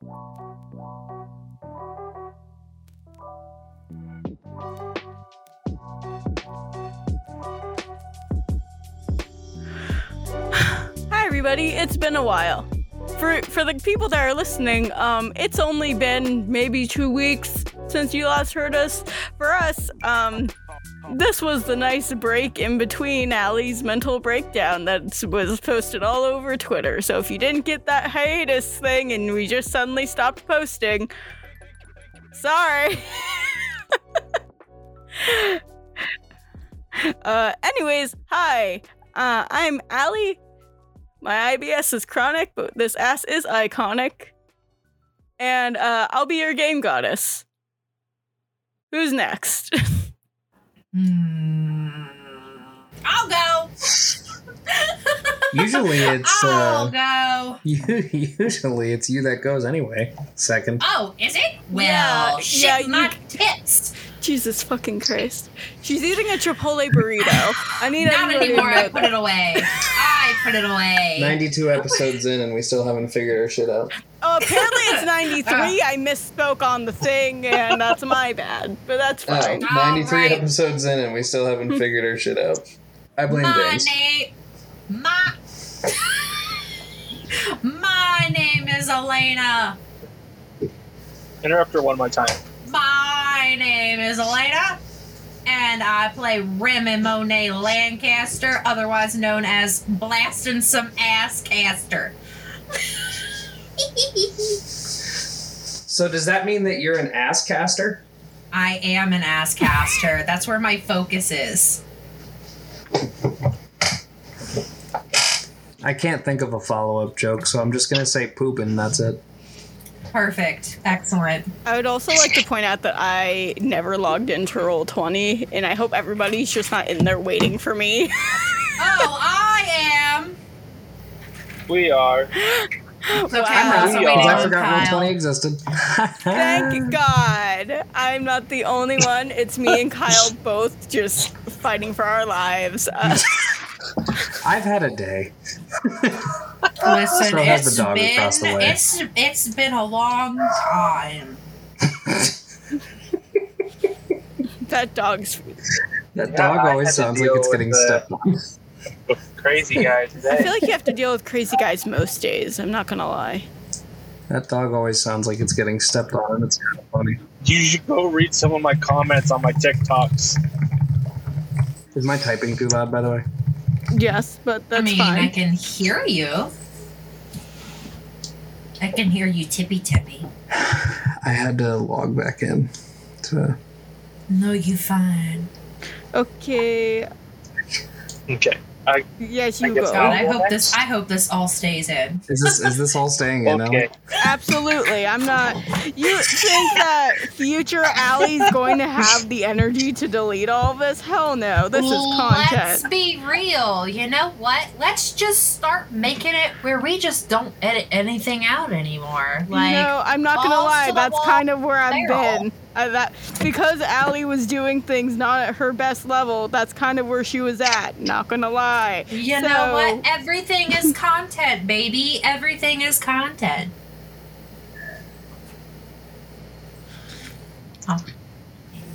Hi, everybody. It's been a while. For for the people that are listening, um, it's only been maybe two weeks since you last heard us. For us, um, this was the nice break in between Allie's mental breakdown that was posted all over Twitter. So if you didn't get that hiatus thing and we just suddenly stopped posting, sorry. uh, anyways, hi. Uh, I'm Allie. My IBS is chronic, but this ass is iconic. And uh, I'll be your game goddess. Who's next? Hmm. I'll go. Usually it's I'll uh, go. usually it's you that goes anyway. Second. Oh, is it? Well, Yeah, shit yeah, you- my tits. Jesus fucking Christ. She's eating a Chipotle burrito. I need Not everybody to anymore. know I put that. it away. I put it away. 92 episodes in and we still haven't figured our shit out. Oh, apparently it's 93. I misspoke on the thing, and that's my bad. But that's Oh, fine. 93 Alright. episodes in and we still haven't figured our shit out. I blame my James. name, my, my name is Elena. Interrupt her one more time. My name is Elena, and I play Remy Monet Lancaster, otherwise known as Blasting Some Ass Caster. So does that mean that you're an ass caster? I am an ass caster. That's where my focus is. I can't think of a follow-up joke, so I'm just gonna say poop and that's it. Perfect. Excellent. I would also like to point out that I never logged into Roll20, and I hope everybody's just not in there waiting for me. Oh, I am. We are. It's okay, Wow. I'm also We waiting are. I forgot Kyle. Roll20 existed. Thank God. I'm not the only one. It's me and Kyle both just fighting for our lives. Uh, I've had a day. Listen, So has it's the dog been the way. it's it's been a long time. that dog's. That Yeah, dog always sounds like it's getting the- stepped on. Crazy guy I feel like you have to deal with crazy guys most days. I'm not gonna lie. That dog always sounds like it's getting stepped on, and it's kind of funny. You should go read some of my comments on my TikToks. Is my typing too loud, by the way? Yes, but that's I mean, I can hear you. I can hear you tippy tippy. I had to log back in to. No, you fine. Okay. Okay. Yes, you guess go. God, I hope this. I hope this all stays in. Is this is this all staying in? Okay. Absolutely. I'm not. You think that uh, future Allie's going to have the energy to delete all this? Hell no. This is content. Let's be real. You know what? Let's just start making it where we just don't edit anything out anymore. Like, no, I'm not gonna lie. to That's wall, kind of where I've barrel. been. Uh, that because Allie was doing things not at her best level. That's kind of where she was at. Not gonna lie. you So- know what? Everything is content, baby. Everything is content.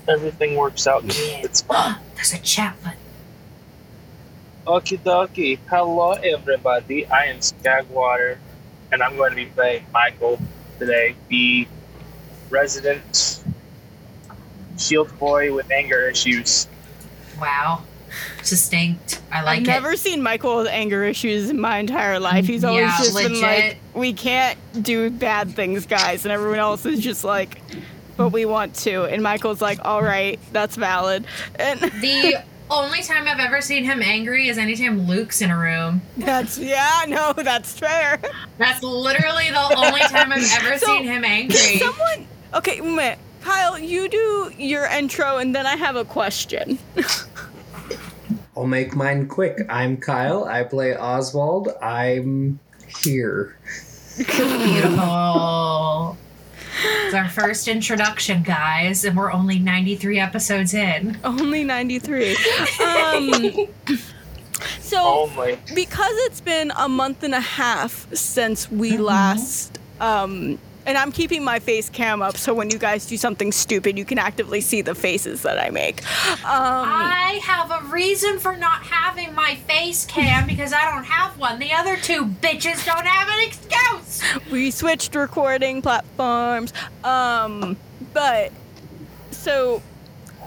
Everything works out. Yeah. It's fine. There's a chat button. Okie dokie. Hello, everybody. I am Skagwater, and I'm going to be playing Michael today, the resident shield boy with anger issues. Wow. Distinct. I like I've it. never seen Michael with anger issues in my entire life. He's always Yeah, just been like, "We can't do bad things, guys," and everyone else is just like, "But we want to." And Michael's like, "All right, that's valid." And The only time I've ever seen him angry is anytime Luke's in a room. that's yeah, no, that's fair. That's literally the only time I've ever So- seen him angry. Someone, okay, wait, Kyle, you do your intro, and then I have a question. I'll make mine quick. I'm Kyle. I play Oswald. I'm here. Beautiful. It's our first introduction, guys, and we're only 93 episodes in. Only ninety three. Um, so Only. because it's been a month and a half since we Mhm. last um And I'm keeping my face cam up so when you guys do something stupid, you can actively see the faces that I make. Um, I have a reason for not having my face cam because I don't have one. The other two bitches don't have an excuse. we switched recording platforms. Um, but so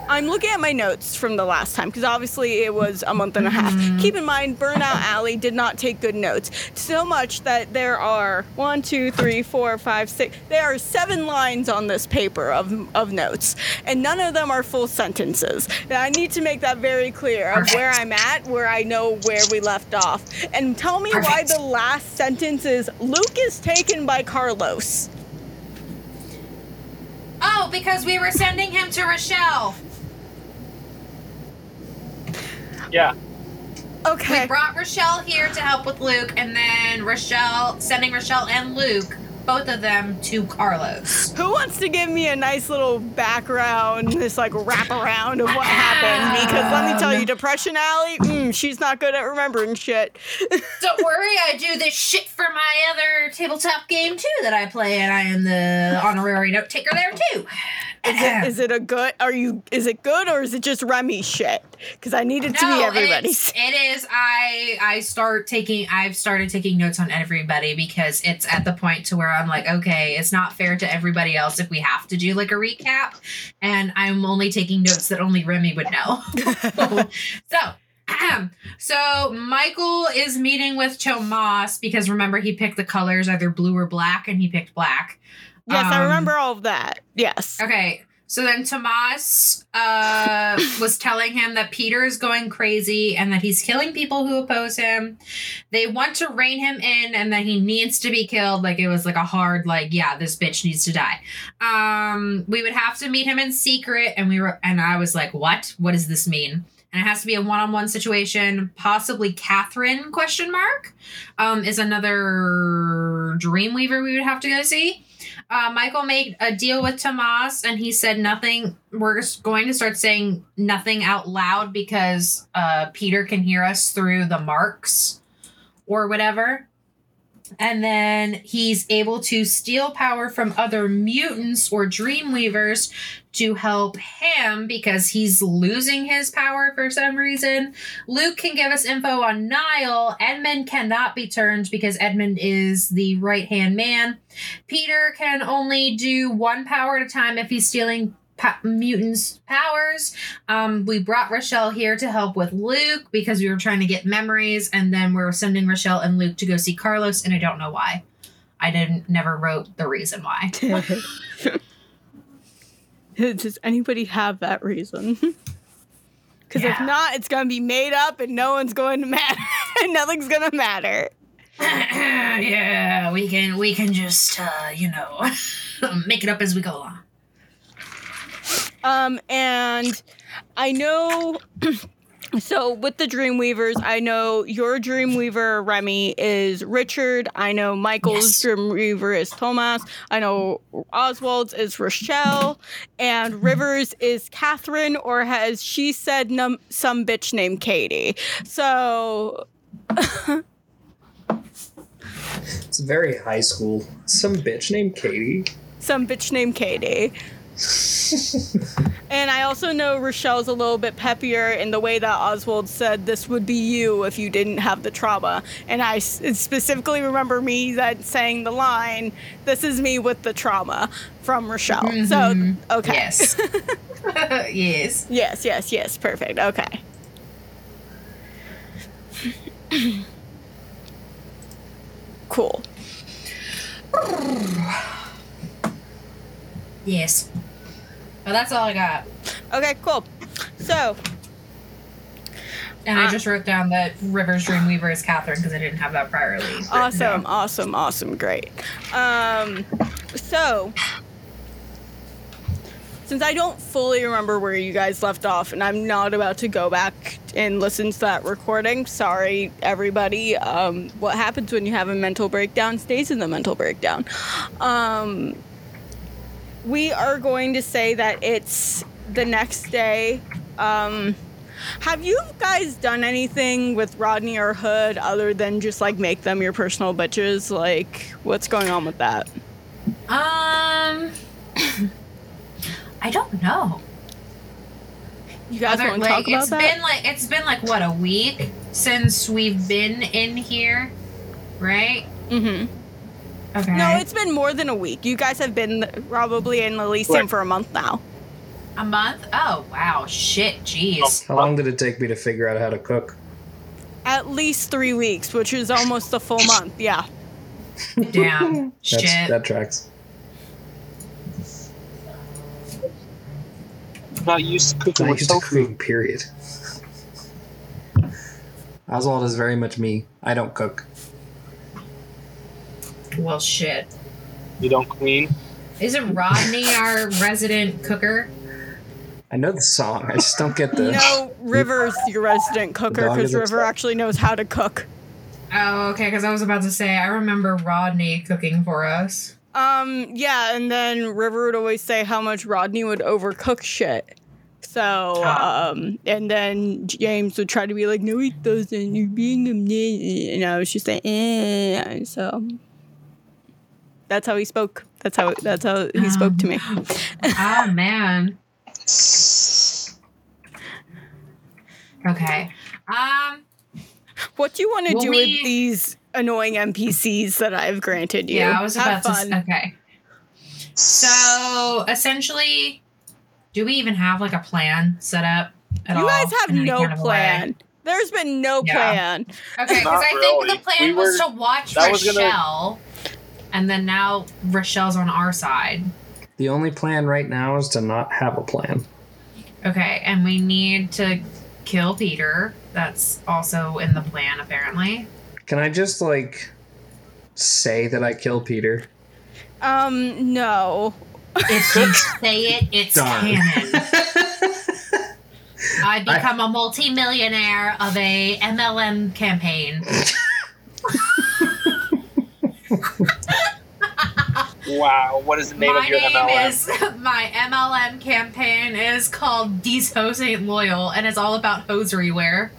I'm looking at my notes from the last time because obviously it was a month and a half. Mm-hmm. Keep in mind, Burnout Alley did not take good notes. So much that there are one, two, three, four, five, six. There are seven lines on this paper of, of notes, and none of them are full sentences. And I need to make that very clear of where I'm at, where I know where we left off. And tell me why the last sentence is Luke is taken by Carlos. Oh, because we were sending him to Rochelle. Yeah. Okay. We brought Rochelle here to help with Luke, and then Rochelle, sending Rochelle and Luke, both of them to Carlos. Who wants to give me a nice little background, this like wraparound of what happened? Because let me tell you, Depression Alley, mm, she's not good at remembering shit. Don't worry, I do this shit for my other tabletop game too that I play, and I am the honorary note taker there too. Is it, is it a good? Are you? Is it good or is it just Remy shit? Because I need it to be No, everybody's. it's. I I start taking. I've started taking notes on everybody because it's at the point to where I'm like, okay, it's not fair to everybody else if we have to do like a recap, and I'm only taking notes that only Remy would know. so. So Michael is meeting with Tomas because remember he picked the colors either blue or black and he picked black. Yes, I Um, remember all of that. Yes. Okay. So then Tomas uh, was telling him that Peter is going crazy and that he's killing people who oppose him. They want to rein him in and that he needs to be killed. Like it was like a hard, like, yeah, this bitch needs to die. Um, we would have to meet him in secret, and we were, and I was like, what? What does this mean? And it has to be a one-on-one situation. Possibly Catherine? Question mark. Um, is another Dreamweaver we would have to go see uh, Michael made a deal with Tomas and he said nothing. We're going to start saying nothing out loud because uh, Peter can hear us through the marks or whatever. And then he's able to steal power from other mutants or Dreamweavers to help him because he's losing his power for some reason. Luke can give us info on Niall. Edmund cannot be turned because Edmund is the right hand man. Peter can only do one power at a time if he's stealing pa- mutants' powers. Um, we brought Rochelle here to help with Luke because we were trying to get memories, and then we're sending Rochelle and Luke to go see Carlos, and I don't know why. I didn't never wrote the reason why. Does anybody have that reason? Because if not, it's gonna be made up and no one's going to matter. Nothing's gonna matter. yeah, we can we can just uh, you know make it up as we go along. Um, and I know. So with the Dreamweavers, I know your Dreamweaver Remy is Richard. I know Michael's Yes. Dreamweaver is Thomas. I know Oswald's is Rochelle, and Rivers is Catherine, or has she said num- some bitch named Katie? So It's very high school. Some bitch named Katie. some bitch named Katie. and I also know Rochelle's a little bit peppier in the way that Oswald said this would be you if you didn't have the trauma. And I specifically remember me that saying the line, "This is me with the trauma" from Rochelle. So mm-hmm. okay, Yes. yes. yes, yes, yes, perfect. Okay. cool. Yes. Well, that's all I got. Okay, cool. So And I Uh, just wrote down that Rivers Dreamweaver is Catherine because I didn't have that priorly. written Awesome, down. awesome, awesome, great. Um, so, since I don't fully remember where you guys left off, and I'm not about to go back and listen to that recording, sorry, everybody. Um, what happens when you have a mental breakdown stays in the mental breakdown. Um, we are going to say that it's the next day. Um, have you guys done anything with Rodney or Hood other than just like make them your personal bitches? Like, what's going on with that? Um, I don't know. You guys Other- want to like, talk about it's that? been like it's been like what a week since we've been in here, right? mm-hmm. Okay. No, it's been more than a week. You guys have been probably in Elysium Right. for a month now. a month. Oh wow, shit, jeez. How long did it take me to figure out how to cook? At least three weeks, which is almost a full month. Yeah. Damn, That's, shit. That tracks. I'm not used to cooking Not with used to cooking, period. Oswald is very much me. I don't cook. Well, shit. You don't clean. Isn't Rodney our resident cooker? I know the song. I just don't get the. No, River's your resident cooker because River actually knows how to cook. Oh, okay. Because I was about to say I remember Rodney cooking for us. Um, yeah, and then River would always say how much Rodney would overcook shit. So, Ah. um, and then James would try to be like, no, he doesn't. You're being a n-" And I was just like, eh. So, that's how he spoke. That's how, that's how he spoke to me. oh man. Okay. Um. What do you want to Will do we- with these annoying NPCs that I've granted you? Yeah, I was Have about fun. to. Okay. So essentially, do we even have like a plan set up? At all? You all guys have no kind of way? plan. There's been no Yeah. plan. Okay, because Not I think really. the plan We was to watch that was gonna- Rochelle, and then now Rochelle's on our side. The only plan right now is to not have a plan. Okay, and we need to kill Peter. That's also in the plan, apparently. Can I just like say that I killed Peter? Um, no. If you say it, it's Darn. canon. I become a multimillionaire of a MLM campaign. Wow, what is the name my of your name MLM? is my MLM campaign is called These Hoes Ain't Loyal, and it's all about hosiery wear.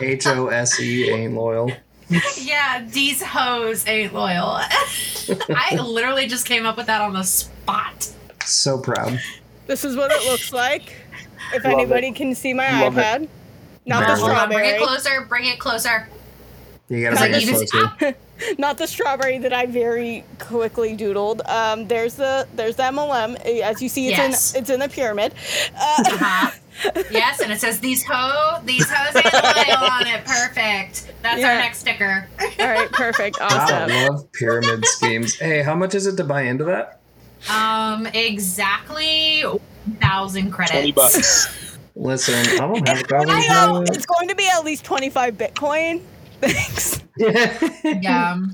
H O S E ain't loyal. Yeah, these hoes ain't loyal. I literally just came up with that on the spot. So proud. This is what it looks like. If Love anybody can see my Love it. iPad. Not Love the it. Hold on, bring strawberry. it closer. Bring it closer. You gotta Cause I bring it need this closer. Not the strawberry that I very quickly doodled. Um, there's the there's the MLM. As you see, it's Yes. in it's in the pyramid. Uh, Uh-huh. yes, and it says these ho these hoes ain't loyal on it. Perfect. That's our next sticker. all right, perfect, I awesome. love pyramid schemes. Hey, how much is it to buy into that? Um, exactly thousand credits. Twenty bucks. Listen, I don't have a thousand I know it's going to be at least 25 Bitcoin. Thanks. Yeah.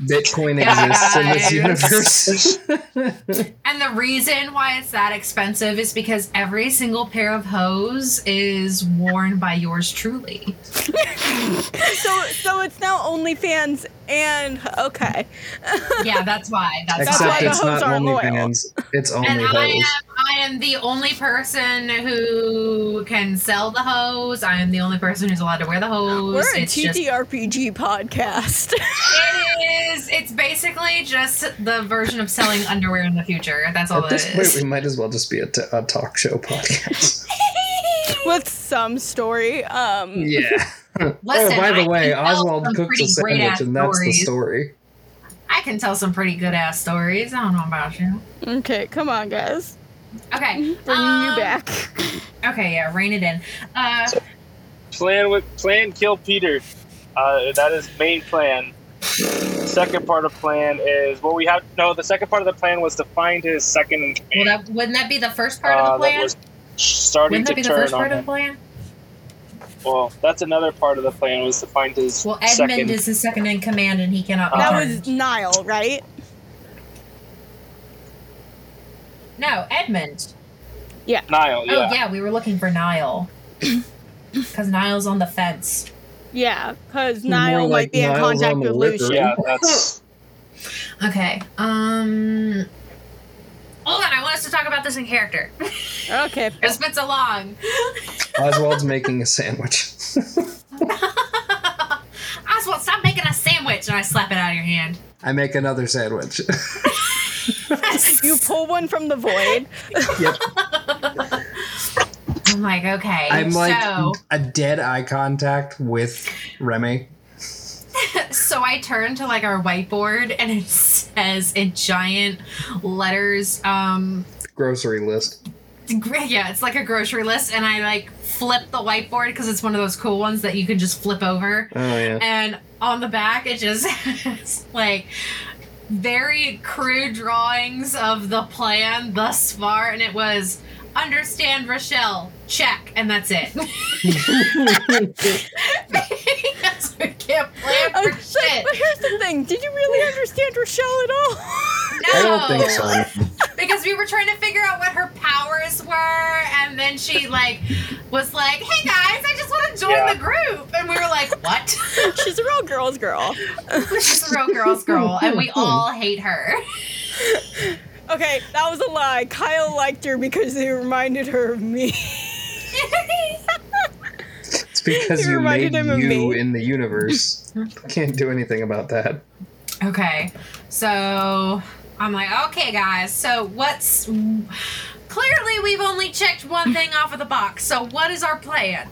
Bitcoin exists in this universe. And the reason why it's that expensive is because every single pair of hose is worn by yours truly. So so it's now OnlyFans and okay. Yeah, that's why. That's, That's why. why the it's hoes not aren't loyal. OnlyFans. It's only And I am. I am the only person who can sell the hose. I am the only person who's allowed to wear the hose. We're a it's just, TTRPG podcast. it is. It's basically just the version of selling underwear in the future. That's all At it this point, we might as well just be a, t- a talk show podcast. With some story. Um yeah. Listen, oh, by the I way, Oswald some cooks a sandwich, and that's the story. I can tell some pretty good ass stories. I don't know about you. Okay, come on guys. Okay. Bringing um, you back. Okay, yeah, rein it in. Uh, plan with plan kill Peter. Uh, that is main plan. Second part of plan is well we have no the second part of the plan was to find his second well, that, wouldn't that be the first part uh, of the that plan? was starting Wouldn't that to be the turn first on part of him. the plan? Well, that's another part of the plan was to find his Well, Edmund second. is his second in command, and he cannot be That was Niall, right? No, Edmund. Yeah. Niall, yeah. Oh yeah, we were looking for Niall. Because Niall's on the fence. Yeah, because More Niall like might be in contact with liquor. Lucian. Yeah, that's Okay. Um. Hold on, I want us to talk about this in character. Okay. it's been so long. Oswald's making a sandwich. Oswald, stop making a sandwich. sandwich, and I slap it out of your hand. I make another sandwich. You pull one from the void. yep. I'm like, okay. I'm like so, a dead eye contact with Remy. so I turn to like our whiteboard, and it says in giant letters, um, Grocery list. yeah, it's like a grocery list, and I like flip the whiteboard because it's one of those cool ones that you can just flip over. Oh yeah. and on the back it just has like very crude drawings of the plan thus far and it was understand rochelle check and that's it because we can't plan Oh, for but, shit but here's the thing: Did you really understand Rochelle at all? no I don't think so. because we were trying to figure out what her powers were and then she like was like hey guys i just want to join Yeah. the group and we were like what She's a real girl's girl. she's a real girl's girl and we all hate her Okay, that was a lie. Kyle liked her because they reminded her of me. It's because You you reminded made him of you me. in the universe. Can't do anything about that. Okay, so I'm like, okay, guys. So what's clearly we've only checked one thing off of the box. So what is our plan?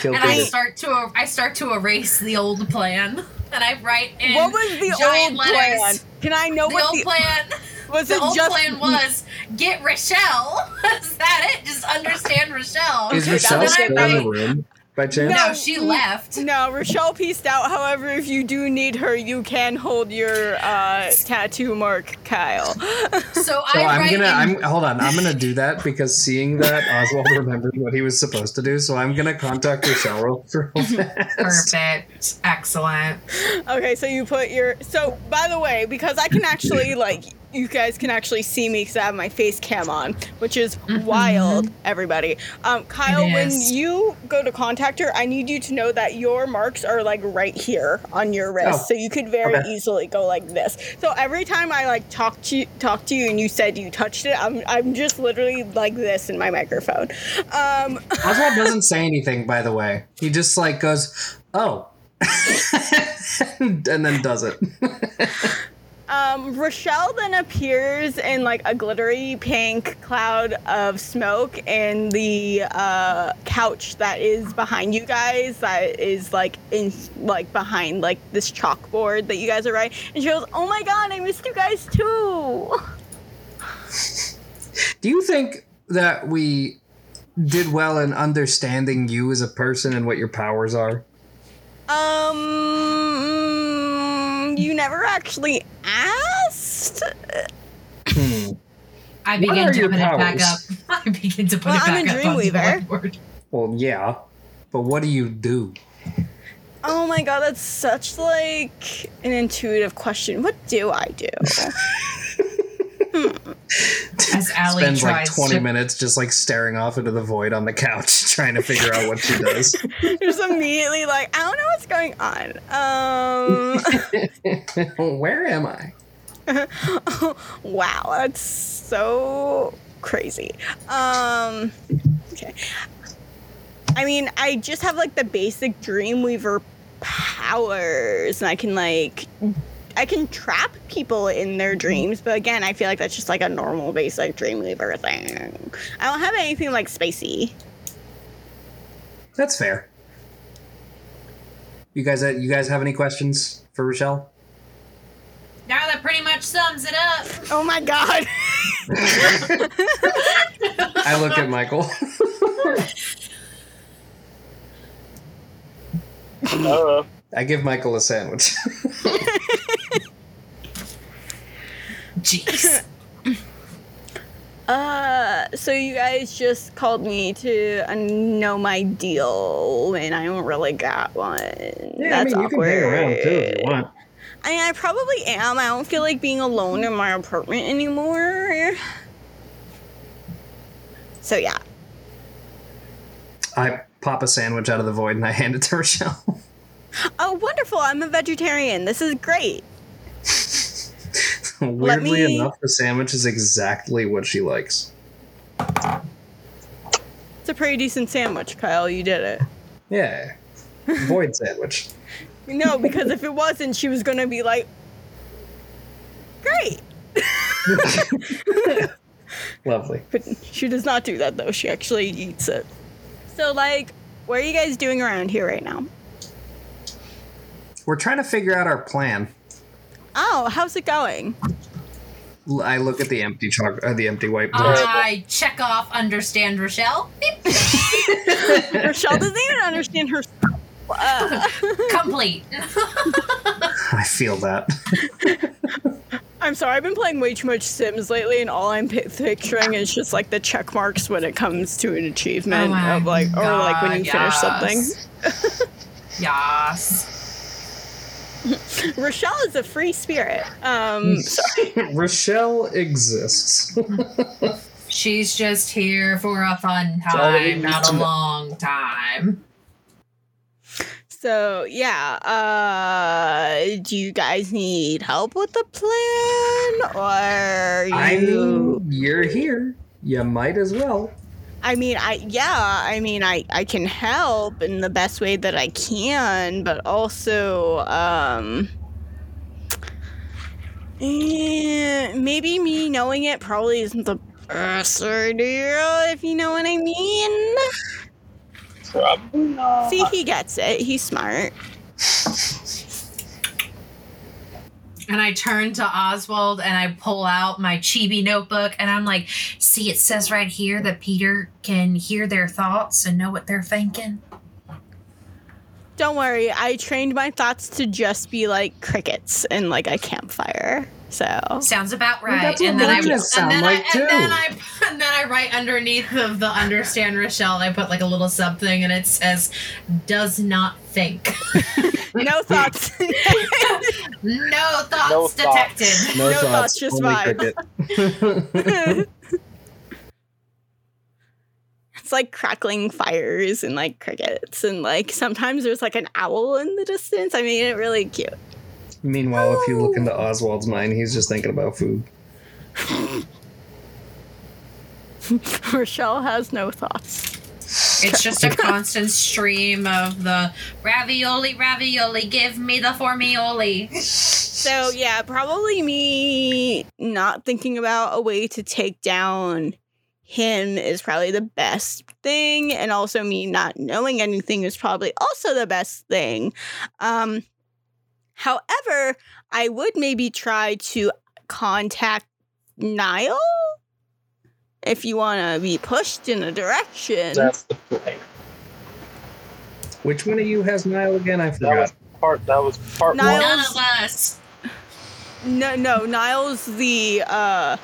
Kill And I start to I start to erase the old plan, and I write in what was the giant old letters. plan? Can I know The what old the plan. was? The it old just plan was get Rochelle. is that it? Just understand Rochelle. Is Okay, Rochelle still in the room by chance? No, No. she left. No, Rochelle pieced out. However, if you do need her, you can hold your uh, tattoo mark, Kyle. So, So I I'm gonna in I'm hold on, I'm gonna do that because seeing that Oswald remembered what he was supposed to do, so I'm gonna contact Rochelle real, real fast. Perfect. Excellent. okay, so you put your. So, by the way, because I can actually, like, you guys can actually see me because I have my face cam on, which is wild, everybody. Um, Kyle, when you go to contact her, I need you to know that your marks are, like, right here on your wrist. Oh, So you could very okay. easily go like this. So every time I, like, talk to you, talk to you and you said you touched it, I'm, I'm just literally like this in my microphone. Um, Oswald doesn't say anything, by the way. He just like goes, "Oh," and then does it. Um, Rochelle then appears in like a glittery pink cloud of smoke in the uh, couch that is behind you guys. That is like in like behind like this chalkboard that you guys are writing. And she goes, "Oh my god, I missed you guys too." do you think that we did well in understanding you as a person and what your powers are? Um, you never actually asked. Hmm. I begin to your put it back up. I begin to put Well, it I'm back a up on Dreamweaver. whiteboard. Well, yeah, but what do you do? Oh my god, that's such like an intuitive question. What do I do? As Allie Spends like 20 to- minutes just like staring off into the void on the couch, trying to figure out what she does. just immediately like I don't know what's going on. Um, Where am I? wow, that's so crazy. Um, okay. I mean, I just have like the basic Dreamweaver powers, and I can like. I can trap people in their dreams, but again, I feel like that's just like a normal basic Dreamweaver thing. I don't have anything like spacey. That's fair. You guys, uh, you guys have any questions for Rochelle? Now that pretty much sums it up. Oh my god! I look at Michael. Uh, I give Michael a sandwich. Jeez. Uh, so you guys just called me to uh, know my deal, and I don't really got one. That's awkward. hanging around too want. I mean, I probably am. I don't feel like being alone in my apartment anymore. So yeah. I pop a sandwich out of the void and I hand it to Rochelle. Oh, wonderful! I'm a vegetarian. This is great. Weirdly me- enough, the sandwich is exactly what she likes. It's a pretty decent sandwich, Kyle. You did it. Yeah. Void sandwich. No, because if it wasn't, she was gonna be like, great. Lovely. But she does not do that though. She actually eats it. So like, what are you guys doing around here right now? We're trying to figure out our plan. Oh, how's it going? I look at the empty chalk, uh, the empty whiteboard. I check off understand Rochelle. Rochelle doesn't even understand her. Uh, Complete. I feel that. I'm sorry, I've been playing way too much Sims lately, and all I'm picturing is just like the check marks when it comes to an achievement Oh of like, or like when you God, finish something. yes. Rochelle is a free spirit. Um, Rochelle exists. She's just here for a fun all that we time, not a long time. so yeah, uh, do you guys need help with the plan, or you? I mean, you're here. You might as well. I mean, I yeah, I mean, I I can help in the best way that I can, but also, um, eh, maybe me knowing it probably isn't the best idea, if you know what I mean. Probably not. See, he gets it. He's smart. And I turn to Oswald and I pull out my chibi notebook and I'm like, see, it says right here that Peter can hear their thoughts and know what they're thinking. Don't worry, I trained my thoughts to just be like crickets in like a campfire. So Sounds about right. that's and then I and sound then like, I, and then. I and then I write underneath of the understand Rochelle, I put like a little something and it says does not think. no thoughts. no thoughts No thoughts. detected. No, No thoughts, thoughts, just only vibes. it's like crackling fires and like crickets and like sometimes there's like an owl in the distance. I mean, it really cute. Meanwhile, if you look into Oswald's mind, he's just thinking about food. Rochelle has no thoughts. It's just a constant stream of the ravioli, ravioli, give me the formioli. So yeah, probably me not thinking about a way to take down him is probably the best thing, and also me not knowing anything is probably also the best thing. Um, however, I would maybe try to contact Niall if you want to be pushed in a direction. That's the plan. Which one of you has Niall again? I That forgot. was part. That was part Niall- one. None of us. No, no, Niall's the uh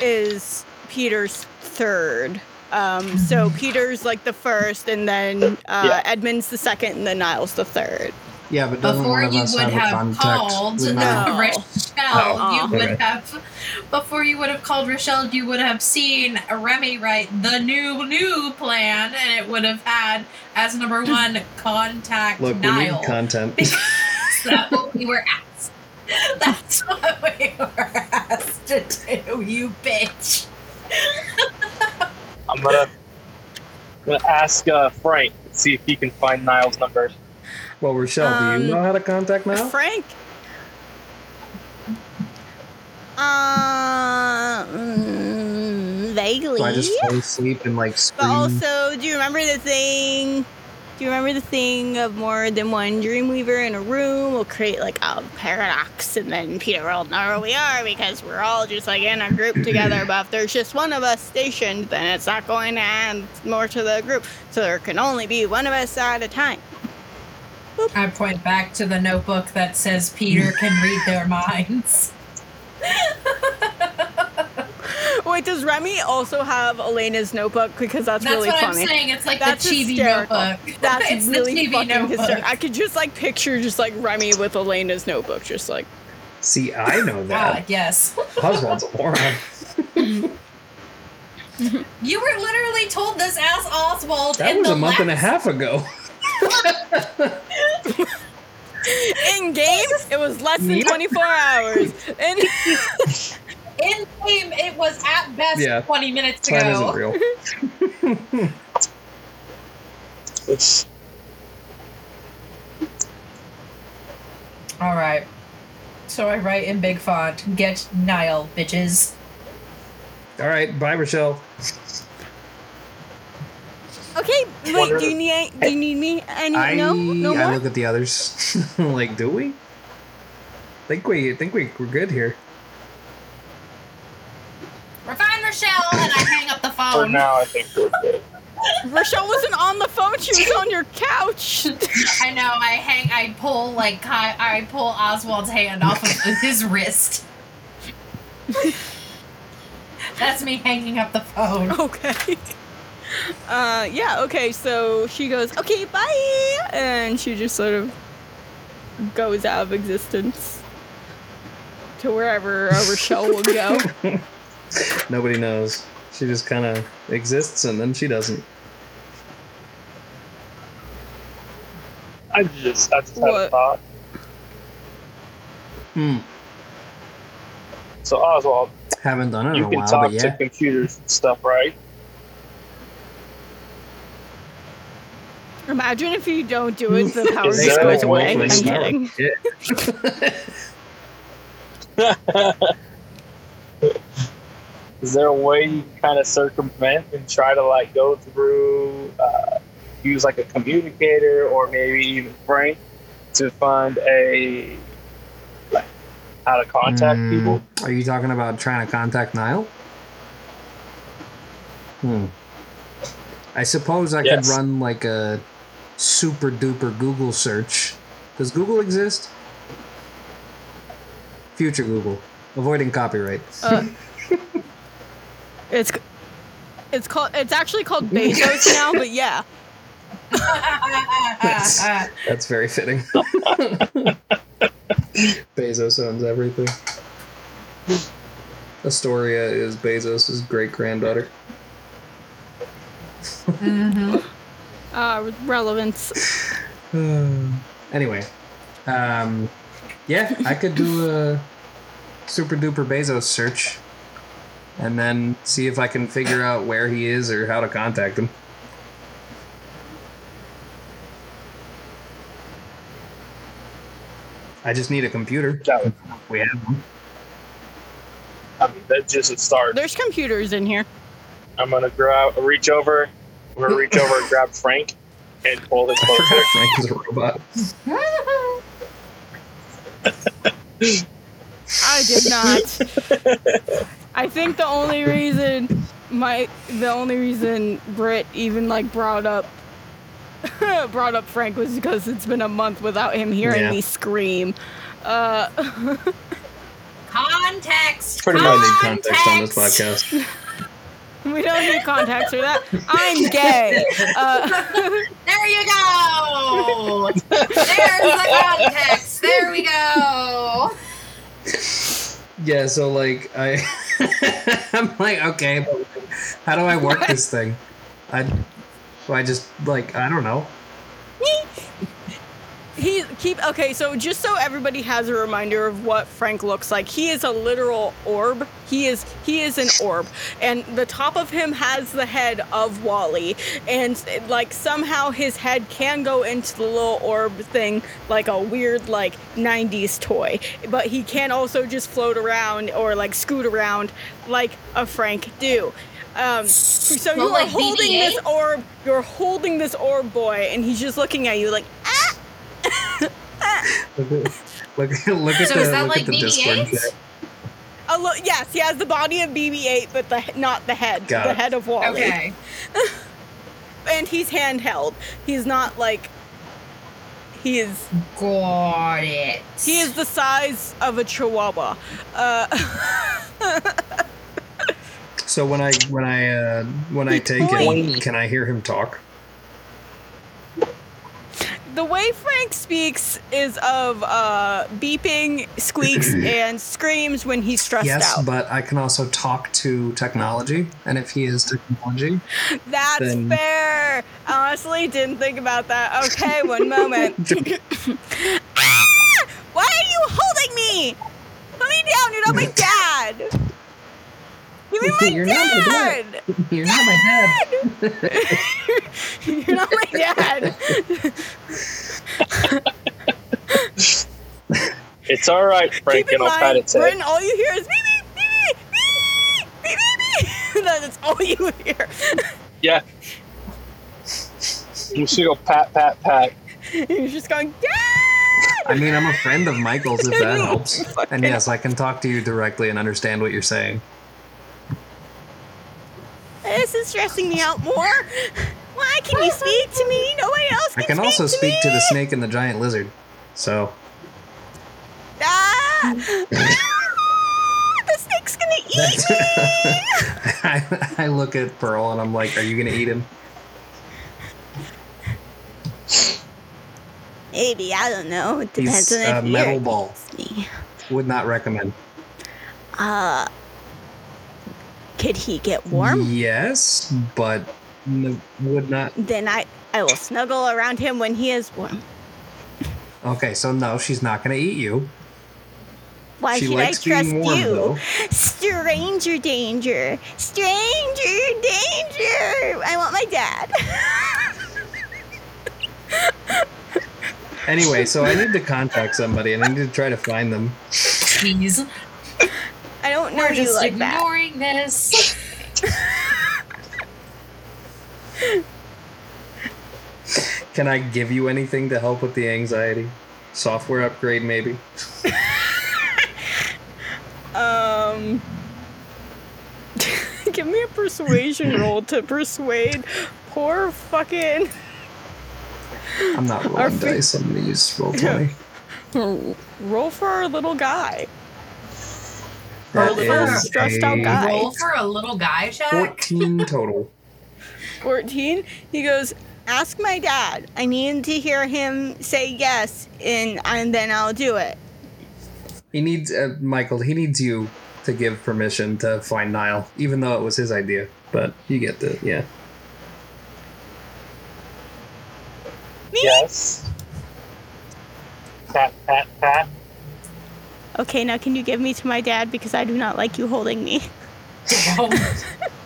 is Peter's third. Um, so Peter's like the first, and then uh, Yeah. Edmund's the second, and then Niall's the third. Yeah, but doesn't Before one of you us would have, have called No. Rochelle, Oh, you would okay. have before you would have called Rochelle, you would have seen Remy write the new new plan, and it would have had as number one contact Look, we need content. That's what we were asked. That's what we were asked to do, you bitch. I'm gonna, gonna ask uh, Frank to see if he can find Niall's number. Well, Rochelle, do Um, you know how to contact Niall? Frank. Mm, vaguely. Do I just fall asleep and like Scream. But also, do you remember the thing? Do you remember the thing of more than one Dreamweaver in a room will create like a paradox, and then Peter will know where we are because we're all just like in a group together. But if there's just one of us stationed, then it's not going to add more to the group. So there can only be one of us at a time. I point back to the notebook that says Peter can read their minds. Wait, does Remy also have Elena's notebook? Because that's, really funny. That's really what funny. I'm saying. It's like That's the chibi hysterical. notebook. That's it's really the chibi fucking notebook. hysterical. I could just like picture just like Remy with Elena's notebook, just like. See, I know Ah, that. yes. Oswald's a moron. You were literally told this as Oswald That in was the a month and a half ago. In game, it was less than 24 hours. And In game, it was at best Yeah. 20 minutes Time ago. isn't real. It's All right. So I write in big font, "Get Niall, bitches." All right, bye, Rochelle. Okay, wait. Wonder- Do you need do you need me? Any I no no I more. look at the others. like, do we? Think we think we we're good here. We're fine, Rochelle, and I hang up the phone. For phone. now, I think we're good. Rochelle wasn't on the phone. She was on your couch. I know. I hang. I pull like I pull Oswald's hand off of his wrist. That's me hanging up the phone. okay. Uh, yeah. Okay. So she goes, "Okay, bye," and she just sort of goes out of existence to wherever a Rochelle will go. Nobody knows. She just kind of exists and then she doesn't. I just, I just had a What? thought. Hmm. So Oswald, Haven't done it in you a can while, talk but yeah. to computers and stuff, right? Imagine if you don't do it, the power just goes a away. I'm kidding. Is there a way you can kind of circumvent and try to like go through, uh, use like a communicator or maybe even Frank to find a like how to contact Hmm. people? Are you talking about trying to contact Niall? Hmm. I suppose I Yes. could run like a super duper Google search. Does Google exist? Future Google. Avoiding copyright. Uh, it's it's called it's actually called Bezos now, but yeah. That's, that's very fitting. Bezos owns everything. Astoria is Bezos' great granddaughter. hmm Uh, relevance. anyway, um, yeah, I could do a super duper Bezos search and then see if I can figure out where he is or how to contact him. I just need a computer. Would, We have one. I mean, that's just a start. There's computers in here. I'm gonna grab, reach over. I'm gonna reach over and grab Frank and pull his I phone. Frank is a robot. I did not. I think the only reason my the only reason Britt even like brought up brought up Frank was because it's been a month without him hearing Yeah. me scream. Uh, Context. Pretty much. need context on this podcast. we don't need context for that. I'm gay. Uh, There you go. There's the context. There we go. Yeah, so like I, I'm like, okay, how do I work this thing? I, do I just like I don't know. He keep okay so just so everybody has a reminder of what frank looks like he is a literal orb. He is he is an orb. And the top of him has the head of WALL-E. And like somehow his head can go into the little orb thing like a weird like 90s toy. But he can also just float around or like scoot around like a frank do. Um, so Well, you are like holding BB-8? this orb you're holding this orb boy and he's just looking at you like Look at look, look at So the look like at the Discord BB-8? chat. A lo- yes, he has the body of BB-8, but the not the head, Got the it. head of WALL-E. Okay. And he's handheld. He's not like he is. Got it. He is the size of a chihuahua. Uh, So when I when I uh, when I take it, can I hear him talk? The way Frank speaks is of uh, beeping, squeaks, and screams when he's stressed yes, out. but I can also talk to technology, and if he is technology, That's then- fair. Honestly, didn't think about that. Okay, one moment. Ah! Why are you holding me? Put me down. You're not my dad. Give me my You're not my dad. you're not my dad. You're not dad. It's all right, Frank, Keep in and I'll pat mind, its head. All you hear is beep beep beep beep beep beep beep. That's all you hear. Yeah. You should go pat, pat, pat. You're just going, Dad! I mean, I'm a friend of Michael's if that helps. And yes, I can talk to you directly and understand what you're saying. This is stressing me out more. Why can you speak to me? Nobody else can I can, can also speak speak to to the snake and the giant lizard. So, Ah! the snake's gonna eat me. I, I look at Pearl and I'm like, are you to eat him? Maybe I don't know. It depends He's on a if metal you're ball. me. Would not recommend. Uh, could he get warm? Yes, but n- would not. Then I I will snuggle around him when he is warm. Okay, so no, she's not going to eat you. Why she should I trust warm, you? though. Stranger danger. Stranger danger. I want my dad. Anyway, so I need to contact somebody and I need to try to find them. Jeez. I don't know We're you just like that. ignoring this. Can I give you anything to help with the anxiety? Software upgrade, maybe? Um, give me a persuasion roll to persuade poor fucking I'm not rolling fi- dice. I'm going to use roll 20. roll for our little guy. That Roll for is stressed out a guy. Roll for a little guy check. 14 total. 14 he goes ask my dad i need to hear him say yes and and then i'll do it He needs, uh, Michael, he needs you to give permission to find Niall, even though it was his idea. But you get the, yeah. me Yes. Pat, pat, pat. okay now can you give me to my dad because i do not like you holding me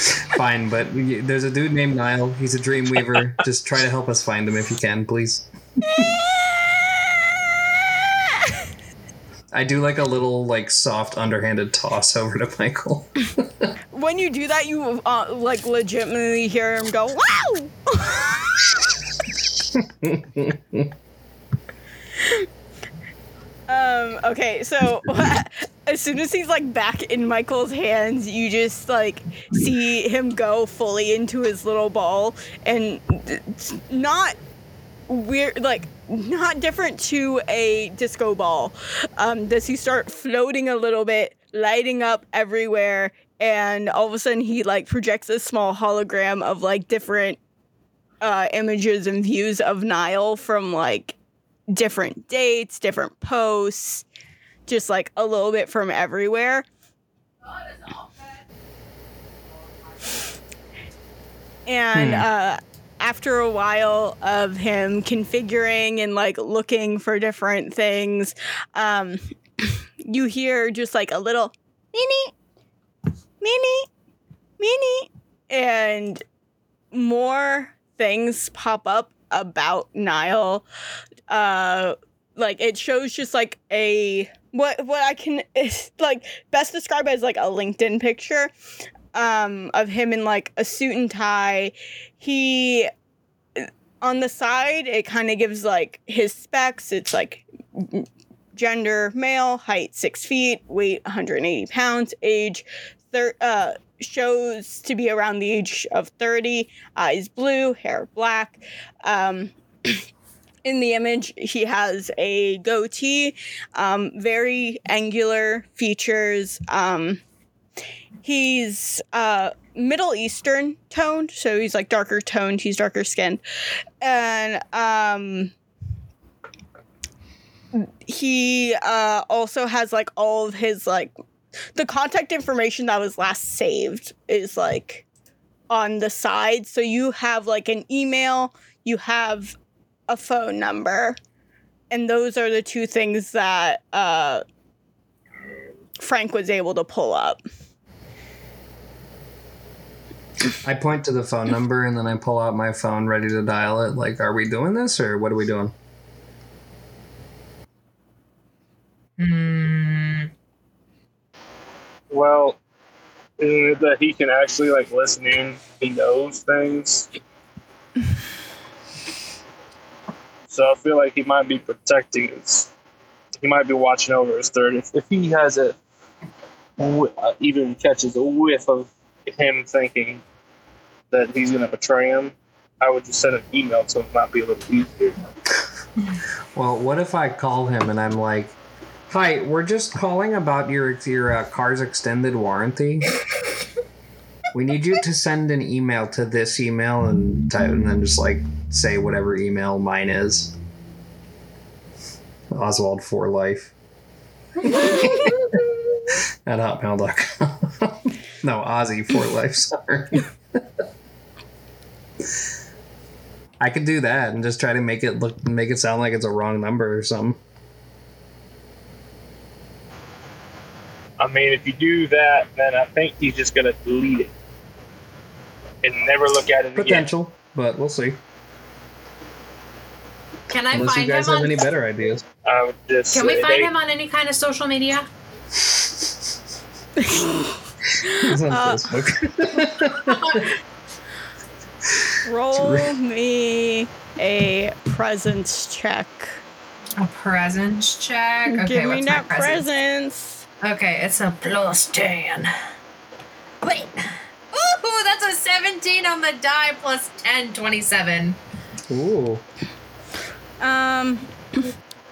Fine, but we- there's a dude named Niall. He's a dream weaver. Just try to help us find him if you can, please. I do like a little, like, soft, underhanded toss over to Michael. when you do that you uh, like legitimately hear him go wow um okay so as soon as he's like back in michael's hands you just like see him go fully into his little ball. And it's not weird like not different to a disco ball. Um does he start floating a little bit lighting up everywhere and all of a sudden he like projects a small hologram of like different uh images and views of Niall from like different dates different posts just like a little bit from everywhere and Hmm. uh after a while of him configuring and like looking for different things um you hear just like a little mini mini mini and more things pop up about Niall uh like it shows just like a what what I can like best describe as like a LinkedIn picture um of him in like a suit and tie. He on the side it kind of gives like his specs. It's like gender male height six feet weight 180 pounds age thir- uh shows to be around the age of 30 eyes blue hair black um in the image he has a goatee um very angular features um he's uh middle eastern toned so he's like darker toned he's darker skinned and um he uh also has like all of his like the contact information that was last saved is like on the side so you have like an email you have a phone number. And those are the two things that uh, Frank was able to pull up. I point to the phone number and then I pull out my phone ready to dial it. Like, are we doing this or what are we doing? Mm. Well, uh, that he can actually like listen in, he knows things. So I feel like he might be protecting his. He might be watching over his third. If, if he has a uh, even catches a whiff of him thinking that he's going to betray him, I would just send an email to him. Might be a little easier. Well, what if I call him and I'm like, "Hi, we're just calling about your your uh, car's extended warranty. We need you to send an email to this email and type, and then just like say whatever email mine is." Oswald for life at hotmail.com. no, Ozzy for life. Sorry. I could do that and just try to make it look make it sound like it's a wrong number or something. I mean, if you do that, then I think he's just going to delete it and never look at it again. Potential, but we'll see. Can I Unless you find guys him have on? any better ideas. I would just Can we find they- him on any kind of social media? It's on Uh, Facebook. Roll me a presence check. A presence check. Okay, Give me that presence? presence. Okay, it's a plus ten. Wait. Ooh, that's a 17 on the die plus 10, 27. Ooh. Um,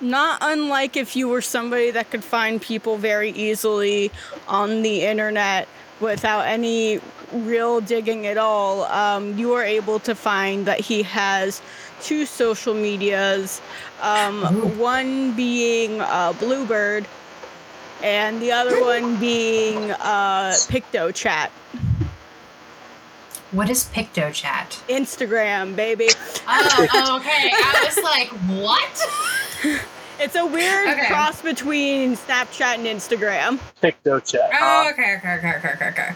not unlike if you were somebody that could find people very easily on the internet without any real digging at all, um, you are able to find that he has two social medias. Um, one being uh, Bluebird, and the other one being uh, PictoChat. What is PictoChat? Instagram, baby. Oh, oh, okay. I was like, what? It's a weird Okay. cross between Snapchat and Instagram. Picto chat. Oh, okay, okay, okay, okay, okay, okay.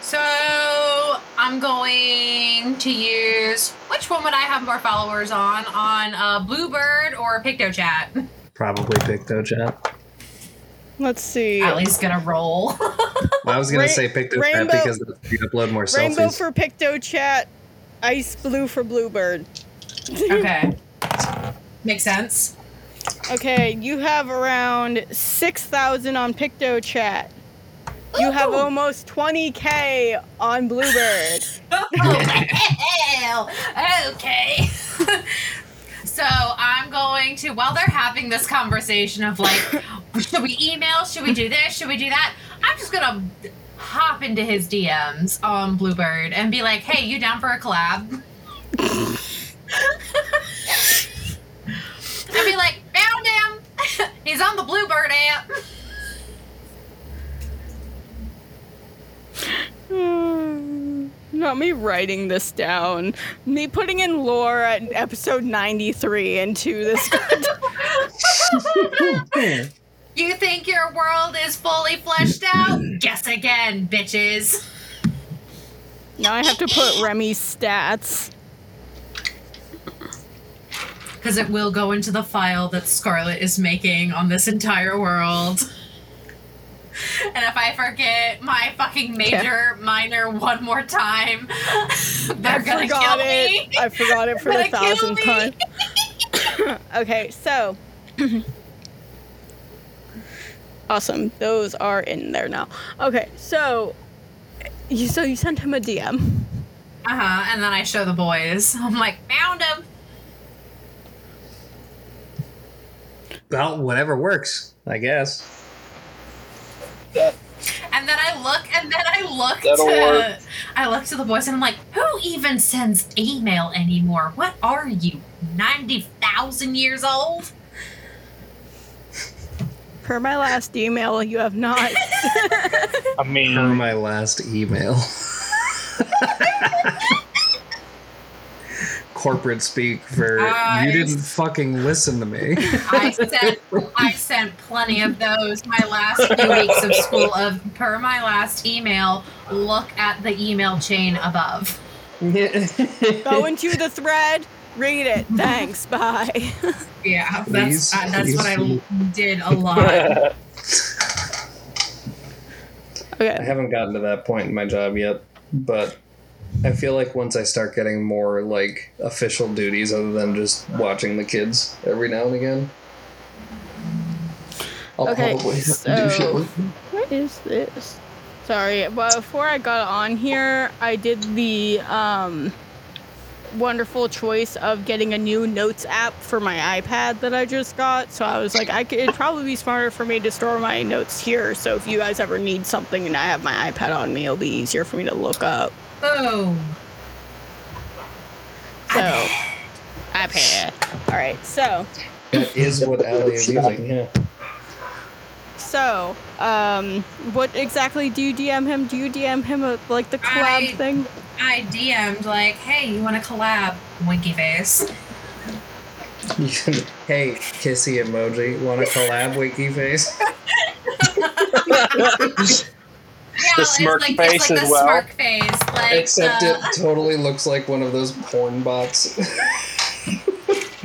So I'm going to use which one would I have more followers on? On uh, Bluebird or PictoChat? Probably PictoChat. Let's see. At least gonna roll. Well, I was gonna Ra- say PictoChat Rainbow- because you upload more Rainbow selfies. for PictoChat, ice blue for Bluebird. okay. Makes sense. Okay, you have around 6,000 on PictoChat. You have Ooh. almost 20k on Bluebird. Oh, hell. Okay. So I'm going to, while they're having this conversation of like, should we email? Should we do this? Should we do that? I'm just going to hop into his DMs on Bluebird and be like, hey, you down for a collab? and be like, found him. He's on the Bluebird app. Hmm, Not me writing this down. Me putting in lore at episode 93 into this. You think your world is fully fleshed out? Guess again, bitches. now I have to put Remy's stats. Because it will go into the file that Scarlet is making on this entire world. And if I forget my fucking major, minor one more time, they're I gonna forgot kill it. me. I forgot it for the They're gonna kill thousandth time. okay, so. awesome. Those are in there now. Okay, so. You, so you sent him a DM. Uh huh. And then I show the boys. I'm like, found him. well, whatever works, I guess. And then I look, and then I look That'll to, work. I look to the boys, and I'm like, who even sends email anymore? What are you, ninety thousand years old? Per my last email, you have not. I Per mean, my last email. Corporate speak for I- you didn't fucking listen to me. I sent I sent plenty of those my last few weeks of school of per my last email, look at the email chain above. Go into the thread, read it. Thanks. Bye. Yeah, Please, that's uh, that's please. what I did a lot. Okay. I haven't gotten to that point in my job yet, but I feel like once I start getting more like official duties other than just watching the kids every now and again, I'll Okay, probably have do shit so- What is this? Sorry, but before I got on here, I did the um wonderful choice of getting a new notes app for my iPad that I just got. So I was like, I could it'd probably be smarter for me to store my notes here. So if you guys ever need something and I have my iPad on me, it'll be easier for me to look up. Boom. So iPad. All right. So That is what Ellie is using. Yeah. so um, what exactly do you DM him? Do you DM him a, like the collab I- thing? I DM'd like, hey, you want to collab? Winky face. Hey, kissy emoji. Want to collab, Wiki Face? Yeah, The smirk it's like, face it's like as the well. smirk face. Like, Except uh, it totally looks like one of those porn bots.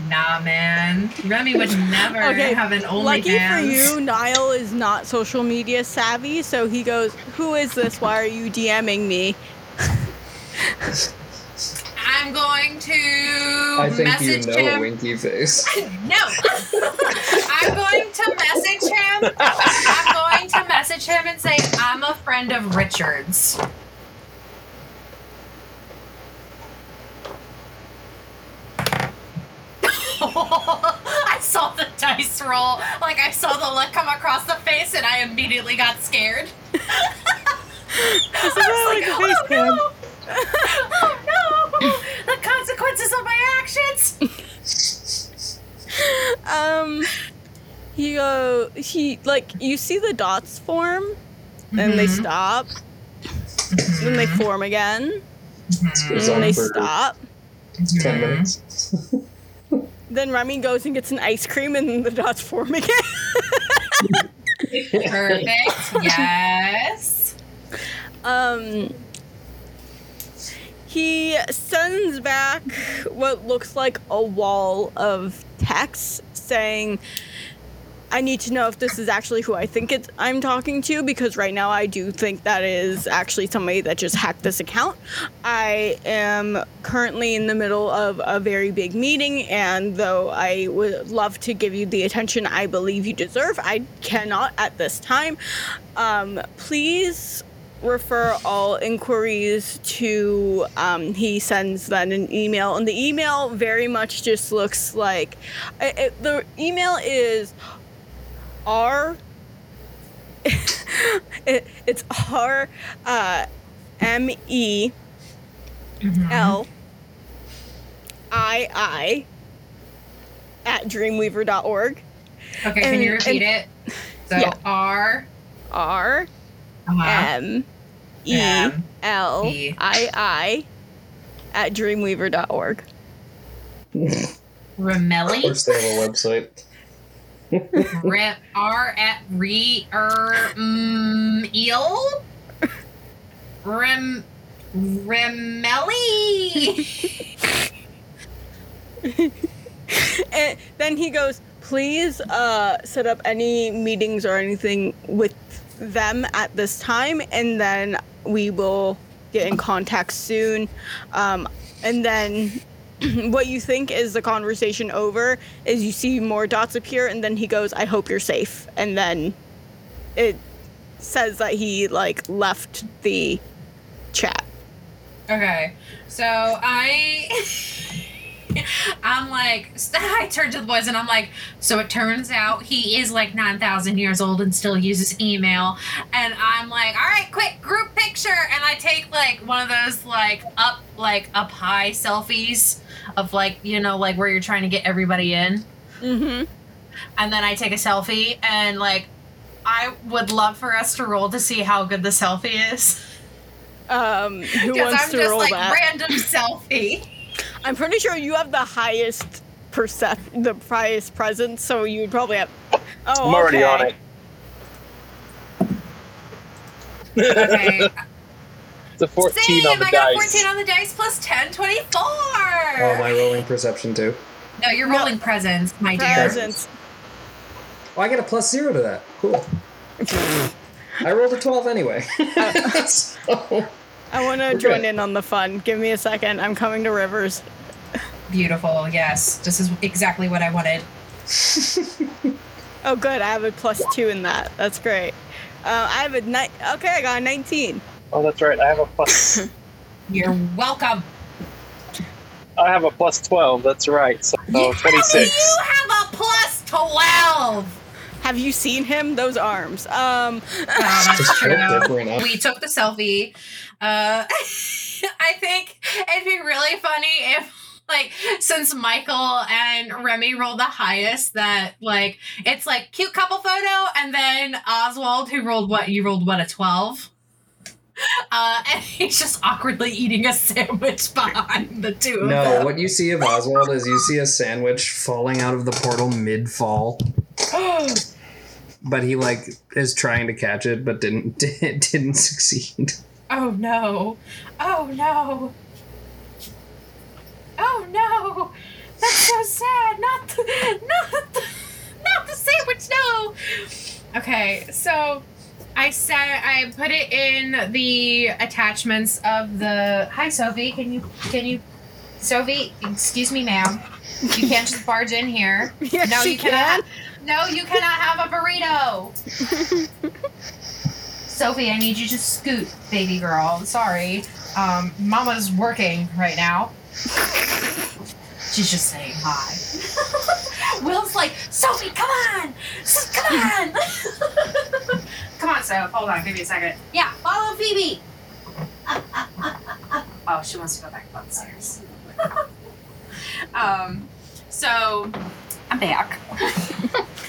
Nah, man. Remy would never Okay, have an old. Lucky for you, Niall is not social media savvy, so he goes, "Who is this? Why are you DMing me?" I'm going to I think you know him. Winky Face. No. I'm going to message him. I'm going to message him and say, I'm a friend of Richard's. I saw the dice roll. Like, I saw the look come across the face, and I immediately got scared. I was like, like a cam. oh no! oh no! The consequences of my actions! Um, he go, he like you see the dots form, and they Mhm. stop, then they form again, Goes and on they for stop. Ten minutes. Then Remy goes and gets an ice cream, and the dots form again. Perfect. Yes. Um, he sends back what looks like a wall of text saying, I need to know if this is actually who I think it's I'm talking to because right now I do think that is actually somebody that just hacked this account. I am currently in the middle of a very big meeting, and though I would love to give you the attention I believe you deserve, I cannot at this time. Um, please refer all inquiries to um, he sends then an email and the email very much just looks like it, it- the email is r it, it's r uh, m e l i i at dreamweaver.org Okay, can you repeat it? So Yeah. R r uh, m e M, L E. I I at dreamweaver.org. Of Ramelli course, they have a website. Re- R at re er mm, eel Rem Remelli. And then he goes, please uh, set up any meetings or anything with them at this time, and then we will get in contact soon. Um, and then what you think is the conversation over is you see more dots appear, and then he goes, I hope you're safe. And then it says that he like left the chat. Okay, so I. I'm like, I turn to the boys and I'm like, so it turns out he is like 9,000 years old and still uses email. And I'm like, all right, quick group picture. And I take like one of those like up, like up high selfies of like, you know, like where you're trying to get everybody in. Mm-hmm. And then I take a selfie and like, I would love for us to roll to see how good the selfie is. Um, who wants I'm to just roll like that? random selfie. I'm pretty sure you have the highest percep the highest presence, so you would probably have. Oh, I'm already on it. Okay. It's a 14 Same, on the I got dice. 14 on the dice plus 10, 24. Oh, am I rolling perception too? no, you're No. rolling presents, my dear. Presence. Oh, I get a plus zero to that. Cool. I rolled a 12 anyway. so, I want to join in on the fun. Give me a second. I'm coming to Rivers. Beautiful. Yes, this is exactly what I wanted. Oh, good. I have a plus two in that. That's great. Uh, I have a ni- Okay, I got a 19. Oh, that's right. I have a plus. You're welcome. I have a plus twelve. That's right. So You- twenty six. You have a plus twelve. Have you seen him? Those arms. Um. Oh, that's true. We took the selfie. Uh, I think it'd be really funny if, like, since Michael and Remy rolled the highest, that like it's like cute couple photo, and then Oswald who rolled what? You rolled what a twelve. Uh, and he's just awkwardly eating a sandwich behind the two of them. no, what you see of Oswald is you see a sandwich falling out of the portal mid fall. But he like is trying to catch it, but didn't didn't succeed. Oh no. Oh no. Oh no. That's so sad. Not the not the not the sandwich, no. Okay, so I said I put it in the attachments of the Hi Sophie, can you can you Sophie, excuse me ma'am. You can't just barge in here. Yes, no, she you cannot. No, you cannot have a burrito. Sophie, I need you to scoot, baby girl. Sorry. Um, Mama's working right now. She's just saying hi. Will's like, Sophie, come on! Come on! come on, Soph. Hold on, give me a second. Yeah, follow Phoebe! oh, she wants to go back upstairs. um, so, I'm back.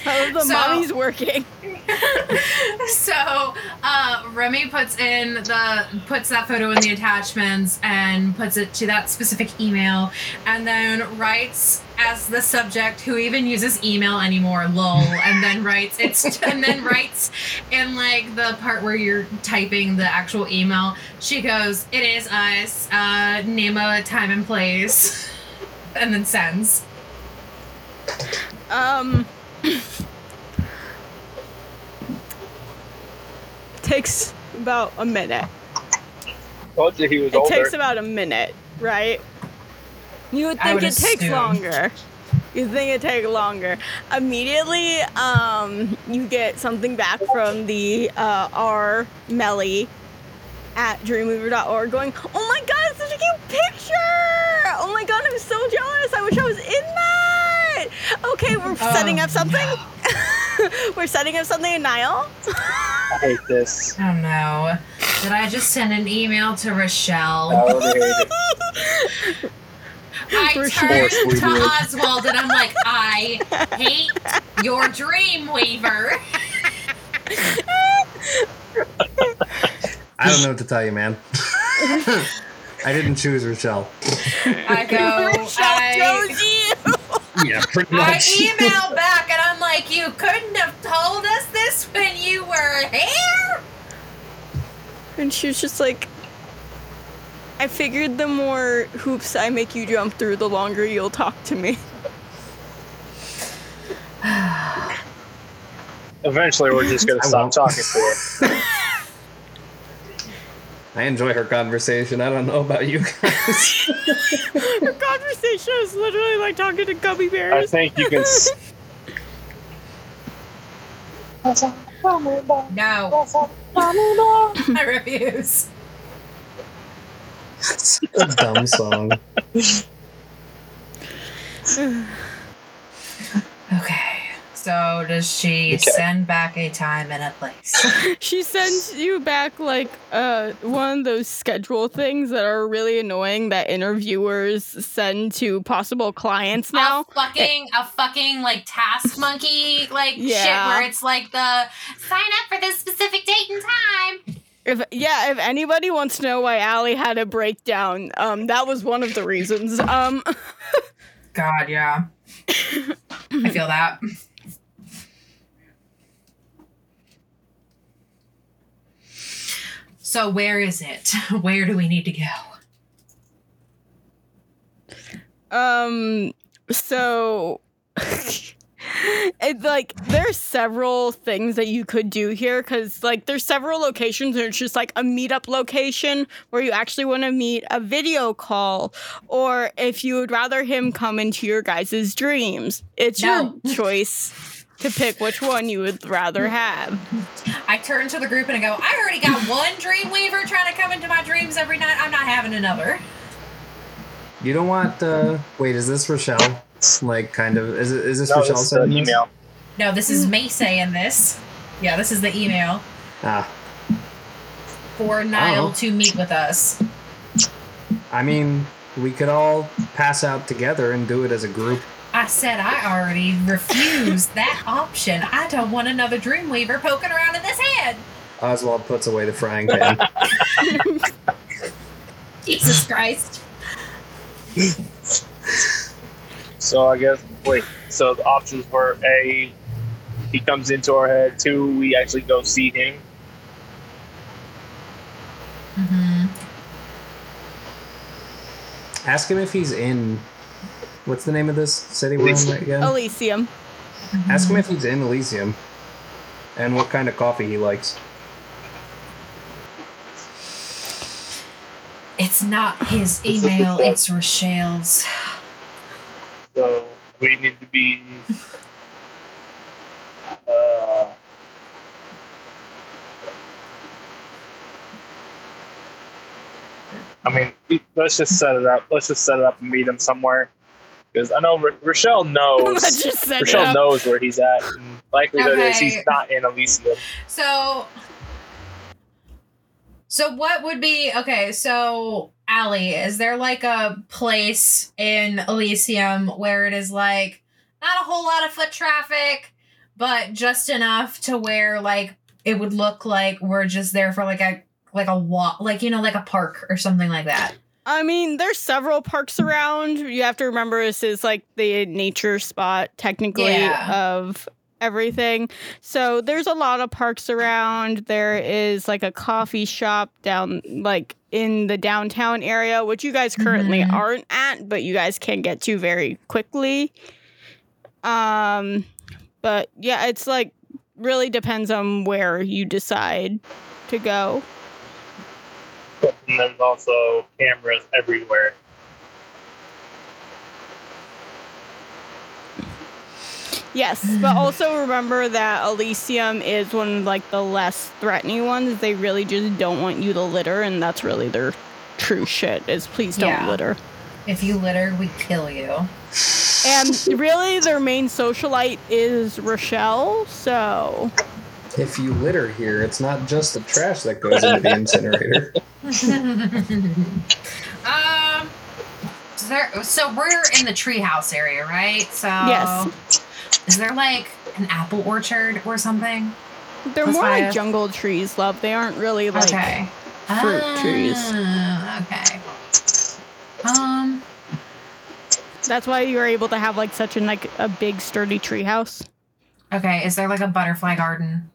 Oh, the So- mommy's working. so uh, Remy puts in the puts that photo in the attachments and puts it to that specific email, and then writes as the subject who even uses email anymore, lol, and then writes it's and then writes in like the part where you're typing the actual email. She goes, "It is us. Uh, name a time and place," and then sends. Um. takes about a minute. Told you he was It older. takes about a minute, right? You would think would it takes longer. You think it take longer. Immediately, um, you get something back from the uh, R Melly at dreamweaver.org going, Oh my god, it's such a cute picture! Oh my god, I'm so jealous. I wish I was in that. Okay, we're uh, setting Oh, up something. we're setting up something in Niall. I hate this. I don't know. Did I just send an email to Rochelle? I already hate it. I For turned to Oswald and I'm like, I hate your dream weaver. I don't know what to tell you, man. I didn't choose Rochelle. I go, I, Chose you. Yeah, pretty I email back and I'm like, you couldn't have told us this when you were here? And she was just like, I figured the more hoops I make you jump through, the longer you'll talk to me. Eventually, we're just gonna stop talking to her. I enjoy her conversation. I don't know about you guys. Our conversation is literally like talking to gummy bears. I bears. think you can. s- No. I refuse. It's a dumb song. Okay. So does she Okay. send back a time and a place? She sends you back like uh one of those schedule things that are really annoying that interviewers send to possible clients now. A fucking a fucking like task monkey like shit where it's like the sign up for this specific date and time. If yeah, if anybody wants to know why Allie had a breakdown, um, that was one of the reasons. Um, God, yeah. I feel that. So where is it? Where do we need to go? um, so It's like there's several things that you could do here because like there's several locations and it's just like a meetup location where you actually want to meet a video call or if you would rather him come into your guys' dreams. It's No. your choice to pick which one you would rather have. I turn to the group and I go, I already got one Dreamweaver trying to come into my dreams every night. I'm not having another. You don't want. Uh, wait, is this Rochelle? Like, kind of. Is it? Is this No, Rochelle this is the saying this? email. No, this is me saying this. Yeah, this is the email Ah, for Niall Oh. to meet with us. I mean, we could all pass out together and do it as a group. I said I already refused that option. I don't want another Dreamweaver poking around in this head. Oswald puts away the frying pan. Jesus Christ. So I guess wait. So the options were a, he comes into our head. Two, we actually go see him. Mm-hmm. Ask him if he's in. What's the name of this city we're in Elysium. again? Elysium. Ask him if he's in Elysium, and what kind of coffee he likes. It's not his email, it's Rochelle's. So we need to be. Uh, I mean, let's just set it up. Let's just set it up and meet him somewhere. Because I know R- Rochelle knows. Let's just set Rochelle up. knows where he's at. And likelihood is he's not in Elysium. So, so what would be okay? So, Allie, is there like a place in Elysium where it is like not a whole lot of foot traffic, but just enough to where like it would look like we're just there for like a like a walk, like you know, like a park or something like that. I mean, there's several parks around. You have to remember this is like the nature spot, technically, Yeah. of everything. So there's a lot of parks around. There is like a coffee shop down, like in the downtown area, which you guys currently Mhm. aren't at, but you guys can get to very quickly. Um, but yeah, it's like really depends on where you decide to go. And there's also cameras everywhere. Yes, but also remember that Elysium is one of like the less threatening ones. They really just don't want you to litter, and that's really their true shit. Is please don't Yeah. litter. If you litter, we kill you. And really, their main socialite is Rochelle. So If you litter here, it's not just the trash that goes into the incinerator. um. So, there, so we're in the treehouse area, right? So Yes. Is there like an apple orchard or something? they're That's more why I- like jungle trees, love. They aren't really like. okay. fruit trees. Ah, Okay. Um. That's why you're able to have like such a like a big sturdy treehouse. Okay. Is there like a butterfly garden?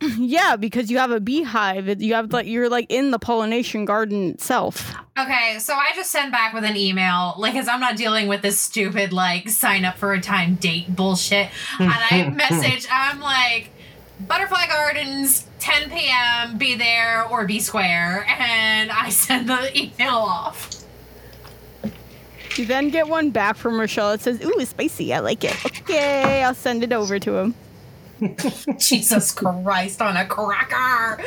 yeah, because you have a beehive. You have like you're like in the pollination garden itself. Okay, so I just send back with an email, like, cause I'm not dealing with this stupid like sign up for a time date bullshit. And I message, I'm like, Butterfly Gardens, 10 p.m. Be there or be square, and I send the email off. You then get one back from Rochelle. It says, "Ooh, spicy. I like it." Okay, I'll send it over to him. Jesus Christ on a cracker!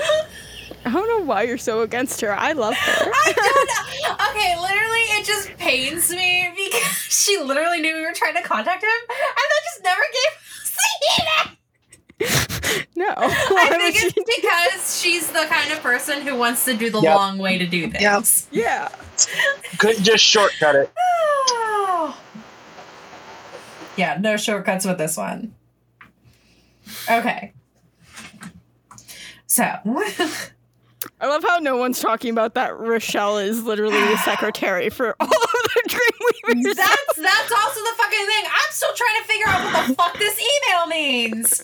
I don't know why you're so against her. I love her. I don't know. Okay, literally, it just pains me because she literally knew we were trying to contact him, and then just never gave us the email. no, I think it's she- because she's the kind of person who wants to do the Yep. long way to do things. yeah. Couldn't just shortcut it. yeah, no shortcuts with this one. Okay. So, I love how no one's talking about that. Rochelle is literally the secretary for all of the Dreamweavers. that's that's also the fucking thing. I'm still trying to figure out what the fuck this email means.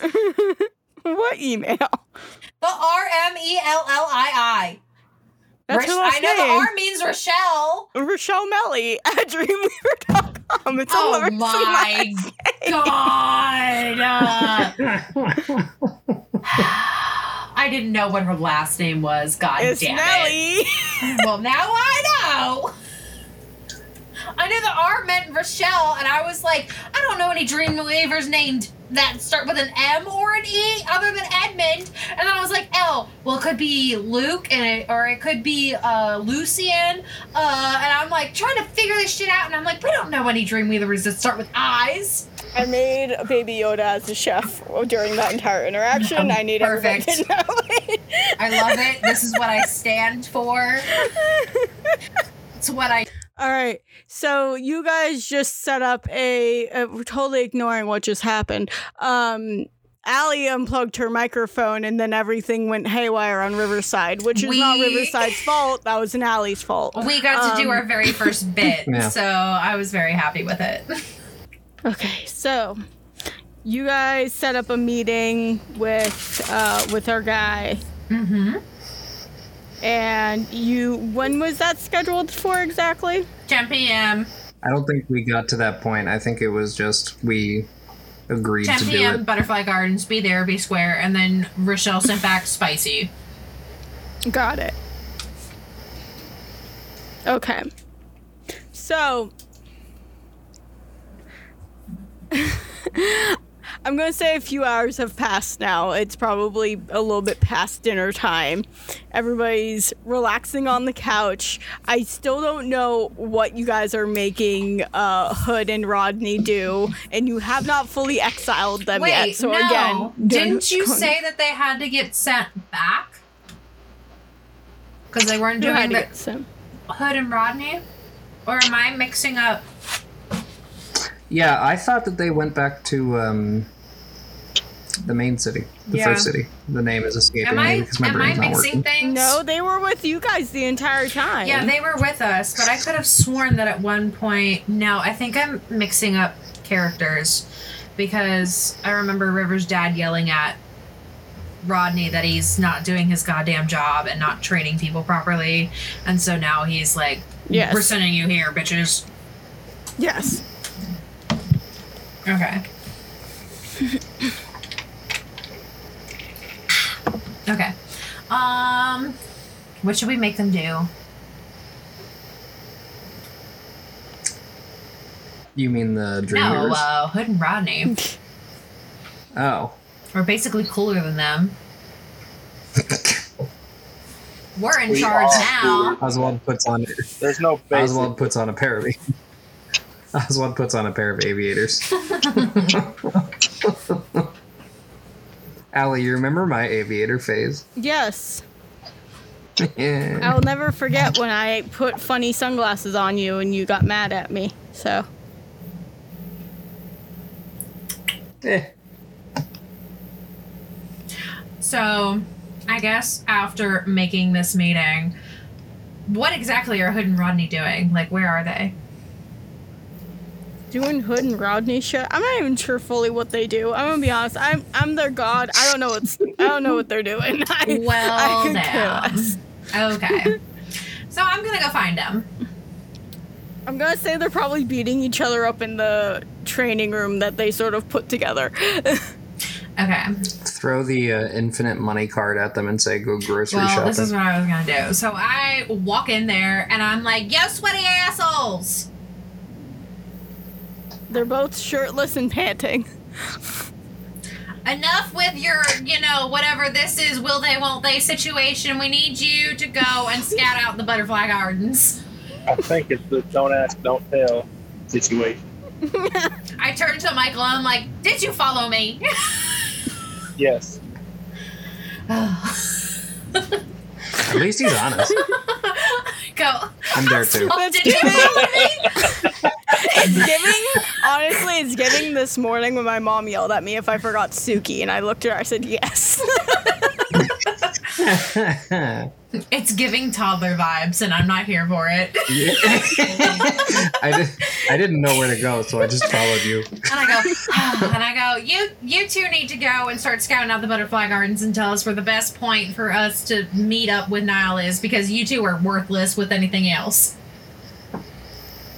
what email? The R M E L L I I. That's her last I know the R means Rochelle. Rochelle Melly at dreamweaver.com. It's Oh Oliver my god! I didn't know what her last name was. God It's damn it. Nelly. Well, now I know. I knew the R meant Rochelle, and I was like, I don't know any Dreamweavers named that start with an M or an E other than Edmund. And then I was like, L. Well, it could be Luke, and it, or it could be uh, Lucian. Uh, and I'm like trying to figure this shit out, and I'm like, we don't know any Dreamweavers that start with I's. I made Baby Yoda as a chef during that entire interaction. I need everybody to Perfect. know it. I love it. This is what I stand for. It's what I. All right. So you guys just set up a, uh, we're totally ignoring what just happened. Um Allie unplugged her microphone and then everything went haywire on Riverside, which is not Riverside's fault. That was an Allie's fault. We got to do Um, our very first bit, Yeah. so I was very happy with it. Okay, so you guys set up a meeting with uh with our guy Mm-hmm. And you when was that scheduled for exactly? 10 p.m. I don't think we got to that point. I think it was just we agreed 10 to do p.m. it. Butterfly Gardens. Be there, be square, and then Rochelle sent back spicy. Got it. Okay. So I'm going to say a few hours have passed now. It's probably a little bit past dinner time. Everybody's relaxing on the couch. I still don't know what you guys are making uh, Hood and Rodney do, and you have not fully exiled them Wait, yet. So no. again, Didn't you don't- say that they had to get sent back? Because they weren't doing to the get Hood and Rodney? Or am I mixing up? Yeah, I thought that they went back to um, the main city, the Yeah. first city. The name is escaping Am me I because my am I not mixing working. things? No, they were with you guys the entire time. Yeah, they were with us, but I could have sworn that at one point. No, I think I'm mixing up characters because I remember River's dad yelling at Rodney that he's not doing his goddamn job and not training people properly, and so now he's like, Yes. "We're sending you here, bitches." Yes. Okay. Okay. Um, what should we make them do? You mean the No, Dreamers? uh, Hood and Rodney. oh. We're basically cooler than them. We're in We charge are now. Oswald puts on There's no basic. Oswald puts on a pair of Oswald puts on a pair of aviators. Allie, you remember my aviator phase? Yes. I'll never forget when I put funny sunglasses on you and you got mad at me. So, Eh. So, I guess after making this meeting, what exactly are Hood and Rodney doing? Like, where are they? Doing Hood and Rodney shit. I'm not even sure fully what they do. I'm gonna be honest. I'm I'm their god. I don't know what's I don't know what they're doing. I, Well, I could care damn. less. Okay. so I'm gonna go find them. I'm gonna say they're probably beating each other up in the training room that they sort of put together. Okay. Throw the uh, infinite money card at them and say, go grocery Well, shopping. this is what I was gonna do. So I walk in there and I'm like, "Yo, sweaty assholes!" They're both shirtless and panting. enough with your, you know, whatever this is, will they, won't they situation. We need you to go and scout out the butterfly gardens. I think it's the don't ask, don't tell situation. I turn to Michael and I'm like, Did you follow me? Yes. At least he's honest. go. I'm there too. Oh, did you follow me? It's giving, honestly, it's giving this morning when my mom yelled at me if I forgot Suki, and I looked at her, I said, yes. It's giving toddler vibes, and I'm not here for it. I, did, I didn't know where to go, so I just followed you. And I go, and I go, you you two need to go and start scouting out the butterfly gardens and tell us where the best point for us to meet up with Niall is because you two are worthless with anything else.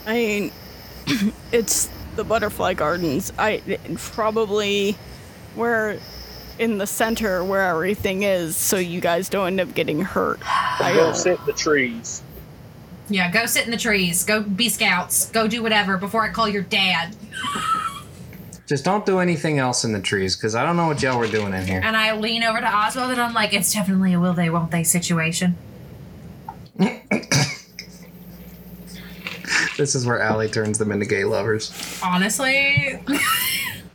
I mean, it's the butterfly gardens. I probably where in the center where everything is, so you guys don't end up getting hurt. I Go uh, sit in the trees. Yeah, go sit in the trees. Go be scouts. Go do whatever before I call your dad. Just don't do anything else in the trees, because I don't know what y'all were doing in here. And I lean over to Oswald and I'm like, it's definitely a will they, won't they situation. This is where Allie turns them into gay lovers. Honestly,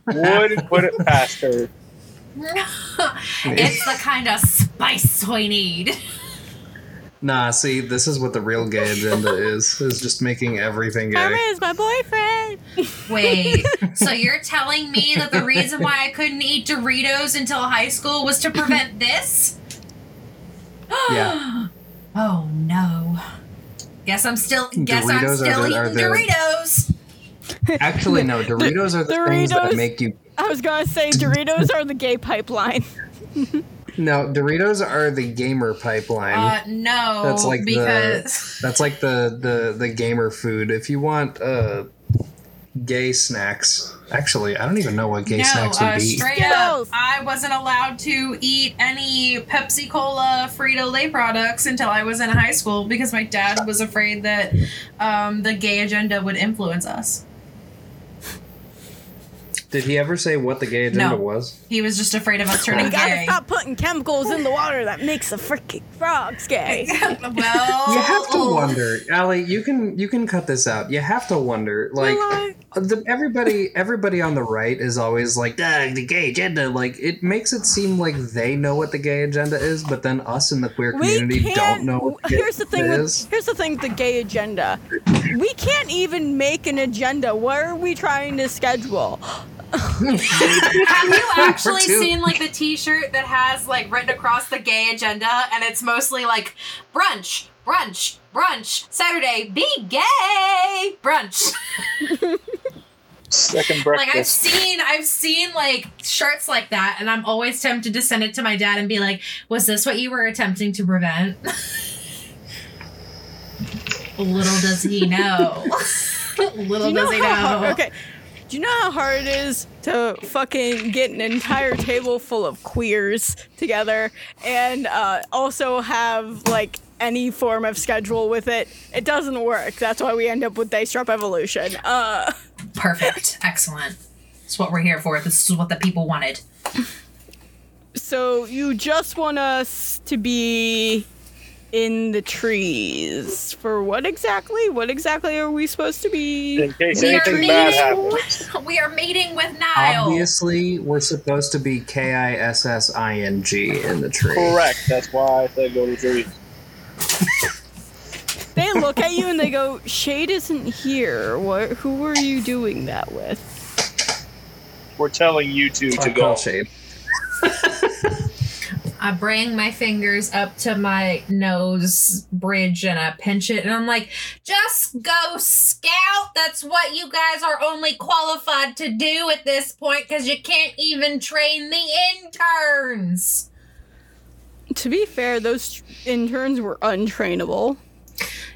Wouldn't put it past her. it's the kind of spice we need. Nah, see, this is what the real gay agenda is, is just making everything Emma gay. is my boyfriend. Wait, so you're telling me that the reason why I couldn't eat Doritos until high school was to prevent this? Yeah. Oh no. Guess I'm still guess I'm Doritos are still the- are eating the- Doritos. Actually, no, Doritos are the things that make you. I was gonna say Doritos are the gay pipeline. No, Doritos are the gamer pipeline. Uh no, That's like because That's like the, the, the gamer food. If you want uh, gay snacks, actually, I don't even know what gay no, snacks would uh, be. straight up, I wasn't allowed to eat any Pepsi Cola Frito Lay products until I was in high school because my dad was afraid that um, the gay agenda would influence us. Did he ever say what the gay agenda No. was? He was just afraid of us turning You gotta gay. stop putting chemicals in the water that makes the freaking frogs gay. well, You have to oh, wonder, Allie. You can you can cut this out. You have to wonder, like Like, the, everybody everybody on the right is always like "Ah, the gay agenda. Like it makes it seem like they know what the gay agenda is, but then us in the queer community don't know. What the here's the thing. agenda With, is. here's the thing. with The gay agenda. We can't even make an agenda. What are we trying to schedule? Have you actually seen like the T-shirt that has like written across the gay agenda, and it's mostly like brunch, brunch, brunch, Saturday, be gay, brunch. Second breakfast. like. I've seen, I've seen like shirts like that, and I'm always tempted to send it to my dad and be like, "Was this what you were attempting to prevent?" Little does he know. Little Do you know does he know. hard, okay. Do you know how hard it is to fucking get an entire table full of queers together and uh, also have like any form of schedule with it? It doesn't work. That's why we end up with Dice Drop Evolution. Uh, Perfect. Excellent. That's what we're here for. This is what the people wanted. so you just want us to be in the trees for what exactly? What exactly are we supposed to be? in case We are anything bad meeting. happens. We are meeting with Niall. Obviously, we're supposed to be K I S S I N G in the tree. Correct. That's why I said go to the trees. They look at you and they go, "Shade isn't here. What? Who are you doing that with?" We're telling you two I to call go. shade. I bring my fingers up to my nose bridge and I pinch it and I'm like, just go scout. That's what you guys are only qualified to do at this point because you can't even train the interns. To be fair, those interns were untrainable.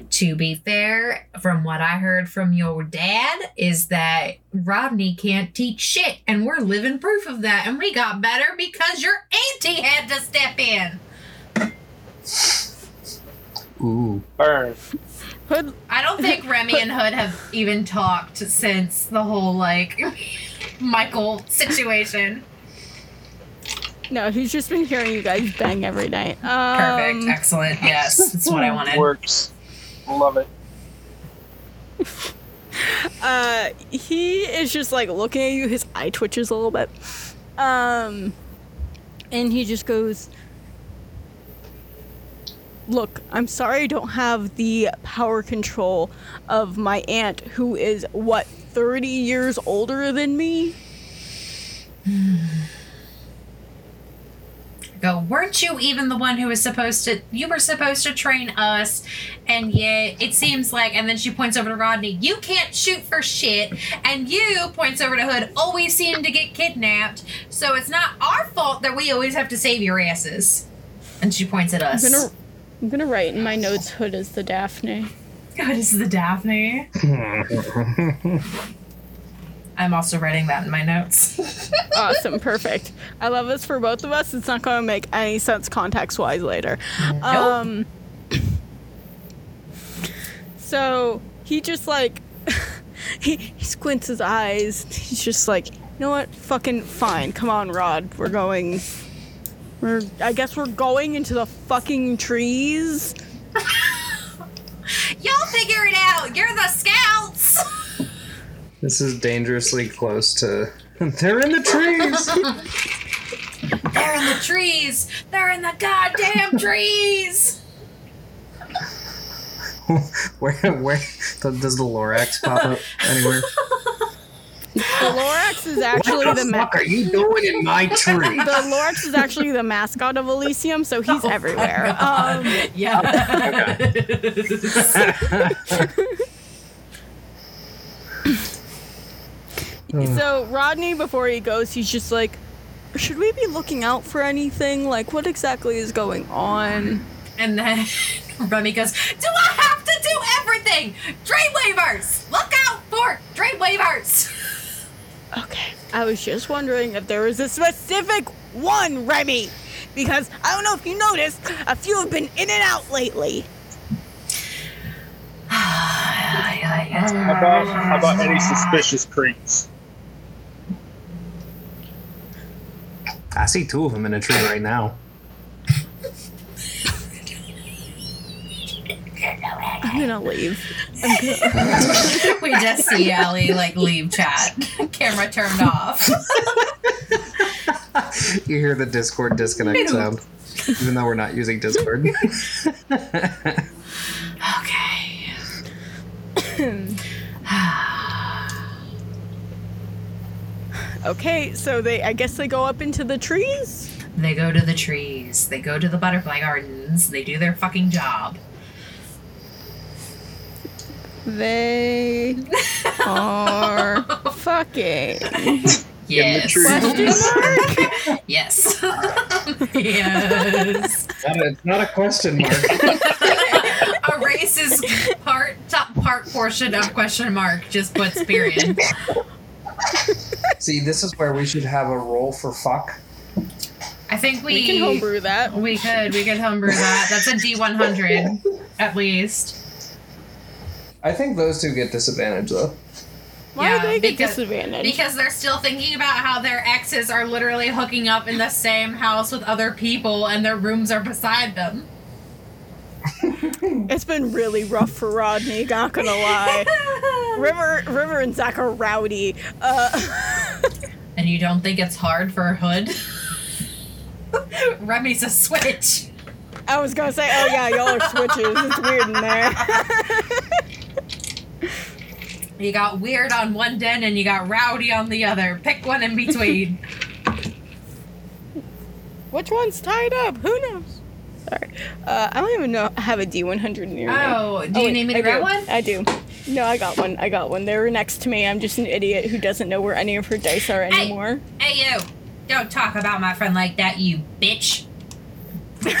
To be fair, from what I heard from your dad, is that Rodney can't teach shit, and we're living proof of that. And we got better because your auntie had to step in. Ooh. Burn. Hood, I don't think Remy and Hood have even talked since the whole like Michael situation. no, he's just been hearing you guys bang every night. Perfect, Um, excellent. Yes, that's what I wanted. Works. Love it. uh, he is just like looking at you. His eye twitches a little bit. Um, and he just goes, Look, I'm sorry I don't have the power control of my aunt, who is, what, 30 years older than me? Go. Weren't you even the one who was supposed to? You were supposed to train us, and yet it seems like. And then she points over to Rodney. You can't shoot for shit, and you points over to Hood. Always seem to get kidnapped, so it's not our fault that we always have to save your asses. And she points at us. I'm gonna, I'm gonna write in my notes Hood is the Daphne. God, is the Daphne? I'm also writing that in my notes. awesome, perfect. I love this for both of us. It's not going to make any sense context wise later. Um, so he just like he, he squints his eyes. He's just like, you know what? Fucking fine. Come on, Rod. We're going. We're. I guess we're going into the fucking trees. Y'all figure it out. You're the scouts. This is dangerously close to. They're in the trees. They're in the trees. They're in the goddamn trees. where where does the Lorax pop up anywhere? The Lorax is actually what the, the ma- fuck are you doing in my tree? the Lorax is actually the mascot of Elysium, so he's Oh everywhere. God. Um, yeah. Hmm. So Rodney, before he goes, he's just like, "Should we be looking out for anything? Like, what exactly is going on?" and then Remy goes, Do I have to do everything? Dreamweavers! Look out for Dreamweavers! Okay, I was just wondering if there was a specific one, Remy, because I don't know if you noticed, a few have been in and out lately. How about how about any suspicious creeps? I see two of them in a tree right now. I'm gonna leave. we just see Allie like leave chat. Camera turned off. You hear the Discord disconnect sound, even though we're not using Discord. Okay. Okay, so they, I guess they go up into the trees. They go to the trees. They go to the butterfly gardens. They do their fucking job. They are fucking. Yes. Question mark? Yes. yes. Not a, not a question mark. Erases part top part portion of question mark. Just puts period. See, this is where we should have a roll for fuck. I think we We can homebrew that. We could we could homebrew that. That's a D one hundred at least. I think those two get disadvantage though. Why Yeah, do they get because- disadvantage? Because they're still thinking about how their exes are literally hooking up in the same house with other people and their rooms are beside them. it's been really rough for Rodney. Not gonna lie. River, River, and Zach are rowdy. Uh, And you don't think it's hard for a Hood? Remy's a switch. I was gonna say, oh yeah, y'all are switches. It's weird in there. You got weird on one den and you got rowdy on the other. Pick one in between. Which one's tied up? Who knows? Sorry. Uh, I don't even know. I have a D100 near me. Oh, do you wait, need me I grab do. one? I do. No, I got one. I got one. They were next to me. I'm just an idiot who doesn't know where any of her dice are anymore. Hey you! Don't talk about my friend like that, you bitch.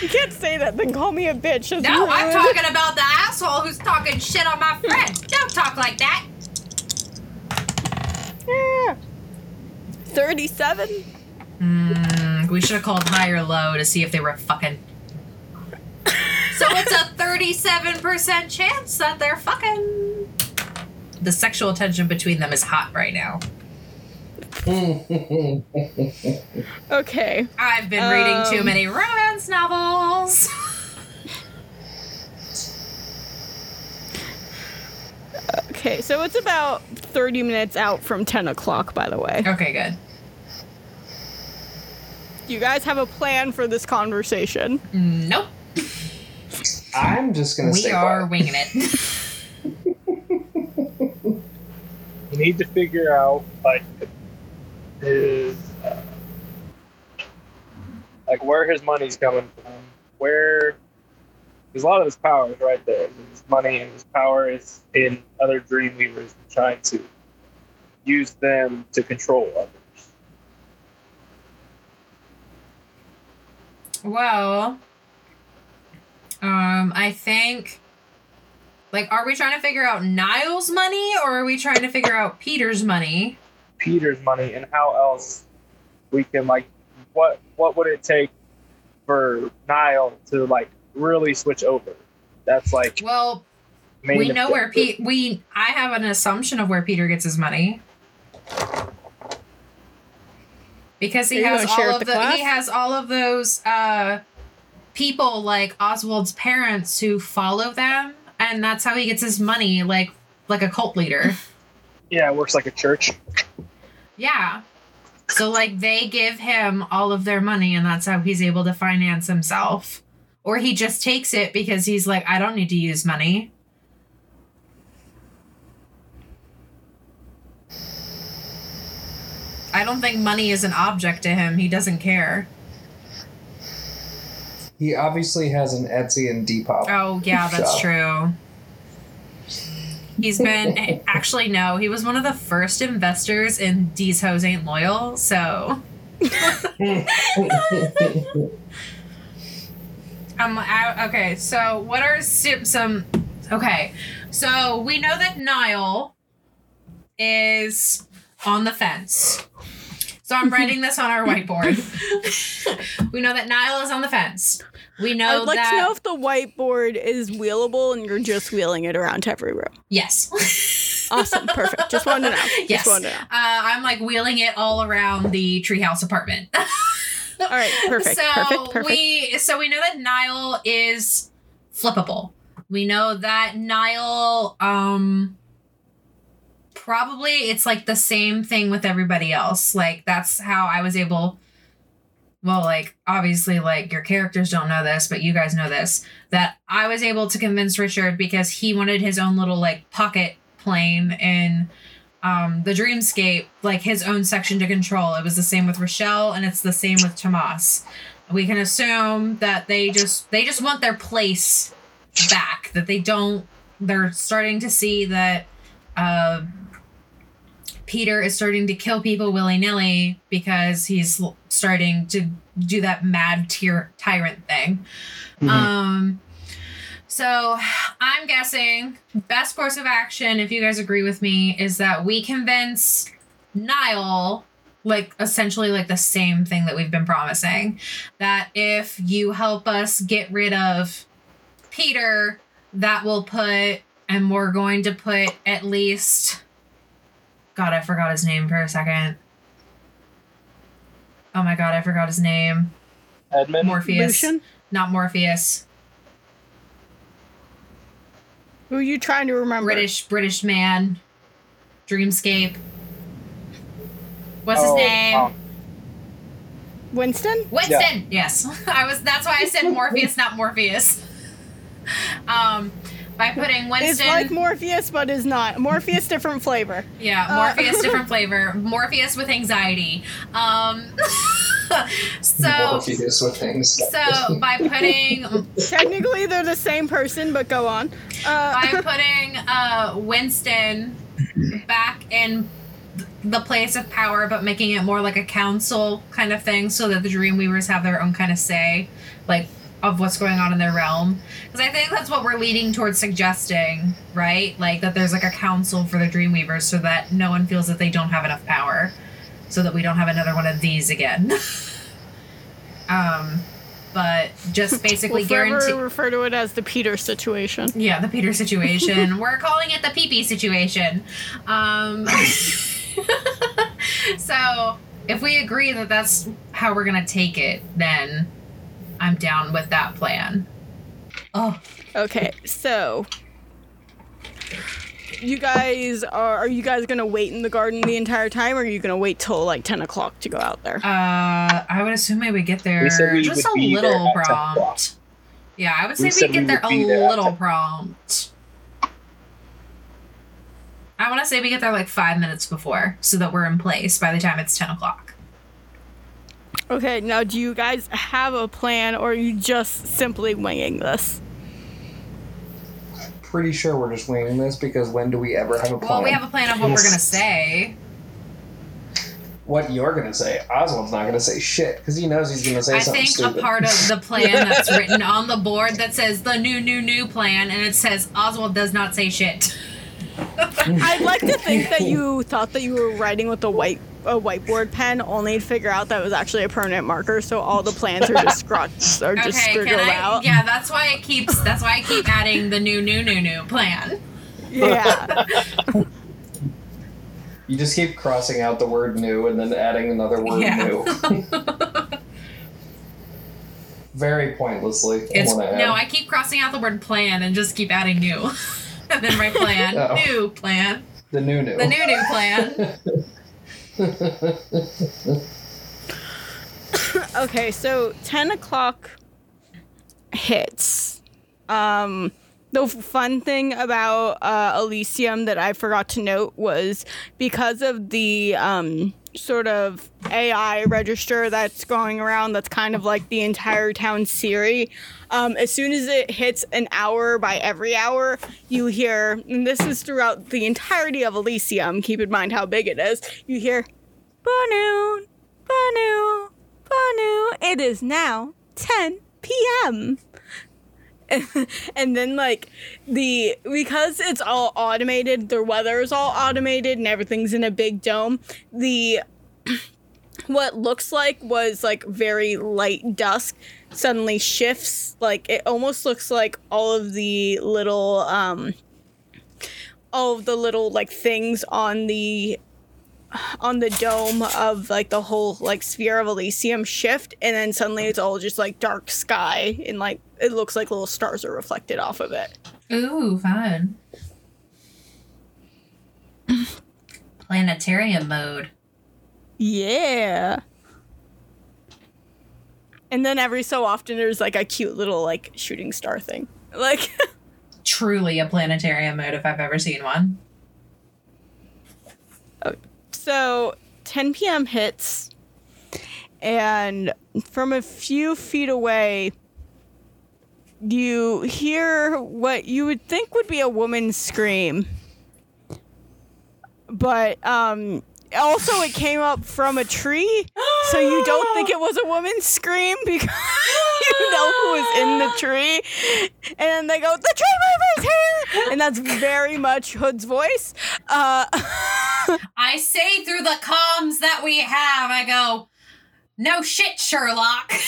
You can't say that, then call me a bitch. That's No, I'm talking about the asshole who's talking shit on my friend. Don't talk like that. Yeah. 37? Mm, we should have called high or low to see if they were fucking. So it's a 37% chance that they're fucking. The sexual tension between them is hot right now. Okay. I've been reading too Um. many romance novels. Okay, so it's about 30 minutes out from 10 o'clock, by the way. Okay, good. You guys have a plan for this conversation? Nope. I'm just gonna We stay are quiet. winging it. We need to figure out like his uh, like where his money's coming from. Where because a lot of his power is right there. His money and his power is in other Dreamweavers and trying to use them to control others. Well, Um, I think. Like, are we trying to figure out Niall's money or are we trying to figure out Peter's money? Peter's money and how else we can like what what would it take for Niall to like really switch over? That's like Well, we know where. Pete. We I have an assumption of where Peter gets his money. Because he Are has all of the the he has all of those uh people like Oswald's parents who follow them and that's how he gets his money like like a cult leader. Yeah, it works like a church. yeah. So like they give him all of their money and that's how he's able to finance himself. Or he just takes it because he's like I don't need to use money. I don't think money is an object to him. He doesn't care. He obviously has an Etsy and Depop. Oh, yeah, that's Shop. true. He's been actually no, he was one of the first investors in These Hoes Ain't Loyal, so um I, okay, so what are some okay. So we know that Niall is on the fence. So I'm writing this on our whiteboard. we know that Niall is on the fence. We know I'd like that to know if the whiteboard is wheelable and you're just wheeling it around to every room. Yes. Awesome, perfect. Just wanted to know. Yes. Just wanted to know. Uh, I'm like wheeling it all around the treehouse apartment. All right, perfect, so perfect, perfect. we so we know that Niall is flippable. We know that Niall um probably it's like the same thing with everybody else. Like that's how I was able well, like obviously like your characters don't know this, but you guys know this that I was able to convince Richard because he wanted his own little like pocket plane in um the dreamscape like his own section to control it was the same with rochelle and it's the same with tomas we can assume that they just they just want their place back that they don't they're starting to see that uh peter is starting to kill people willy-nilly because he's starting to do that mad tier tyrant thing Mhm. um so I'm guessing best course of action, if you guys agree with me, is that we convince Niall, like essentially like the same thing that we've been promising, that if you help us get rid of Peter, that will put, and we're going to put at least. God, I forgot his name for a second. Oh my god, I forgot his name. Edmund. Morpheus. Lucian, Not Morpheus. who are you trying to remember? British British man. Dreamscape. What's his Oh, name? um, Winston? Winston. Yes, I was. That's why I said Morpheus, not Morpheus. Um, by putting Is Winston. like Morpheus, but is not. Morpheus, different flavor. yeah, uh, Morpheus, different flavor. Morpheus with anxiety. Um, so. Morpheus with things. So by putting Technically, they're the same person, but go on. Uh, by putting uh, Winston back in the place of power, but making it more like a council kind of thing, so that the Dreamweavers have their own kind of say, like of what's going on in their realm. Because I think that's what we're leading towards suggesting, right? Like that there's like a council for the Dreamweavers, so that no one feels that they don't have enough power, so that we don't have another one of these again. um, but just basically we'll guarantee. refer to it as the Peter situation. Yeah, the Peter situation. We're calling it the pee pee situation. Um, so, if we agree that that's how we're going to take it, then I'm down with that plan. Oh, Okay, so you guys are are you guys gonna wait in the garden the entire time, or are you gonna wait till like ten o'clock to go out there? uh, I would assume we would get there We we just a little at 10 o'clock. prompt. Yeah, I would say We we get we there a there little prompt. I want to say we get there like five minutes before so that we're in place by the time it's 10 o'clock. Okay, now do you guys have a plan, or are you just simply winging this? I'm Pretty sure we're just winging this because when do we ever have a plan? Well, we have a plan of what we're gonna say. what you're gonna say. Oswald's not gonna say shit because he knows he's gonna say I something I think stupid. a part of the plan that's written on the board that says the new, new, new plan, and it says Oswald does not say shit. I'd like to think that you thought that you were writing with a white a whiteboard pen, only to figure out that it was actually a permanent marker. So all the plans are just scratched are just Okay, scribbled can I? out. Yeah, that's why it keeps. That's why I keep adding the new, new, new, new plan. Yeah. You just keep crossing out the word new and then adding another word Yeah. new. Very pointlessly. It's wanna add. no, I keep crossing out the word plan and just keep adding new, and then my plan, Oh. new plan, the new new. the new, new plan. okay, so ten o'clock hits. Um, the fun thing about uh, Elysium that I forgot to note was because of the um, sort of AI register that's going around, that's kind of like the entire town Siri. Um, as soon as it hits an hour by every hour, you hear, and this is throughout the entirety of Elysium, keep in mind how big it is, you hear, Banu, Banu, Banu, it is now 10 p.m. and then like the because it's all automated the weather is all automated and everything's in a big dome the what looks like was like very light dusk suddenly shifts. Like it almost looks like all of the little um all of the little like things on the on the dome of like the whole like sphere of Elysium shift and then suddenly it's all just like dark sky and like it looks like little stars are reflected off of it. Ooh, fun. Planetarium mode. Yeah. And then every so often there's like a cute little like shooting star thing. Like Truly a planetarium mode if I've ever seen one. So 10 p.m. hits and from a few feet away you hear what you would think would be a woman's scream. But um also it came up from a tree, so you don't think it was a woman's scream because you know who was in the tree. And then they go, "The tree mover's here," and that's very much Hood's voice. Uh, I say through the comms that we have, I go, no shit, Sherlock.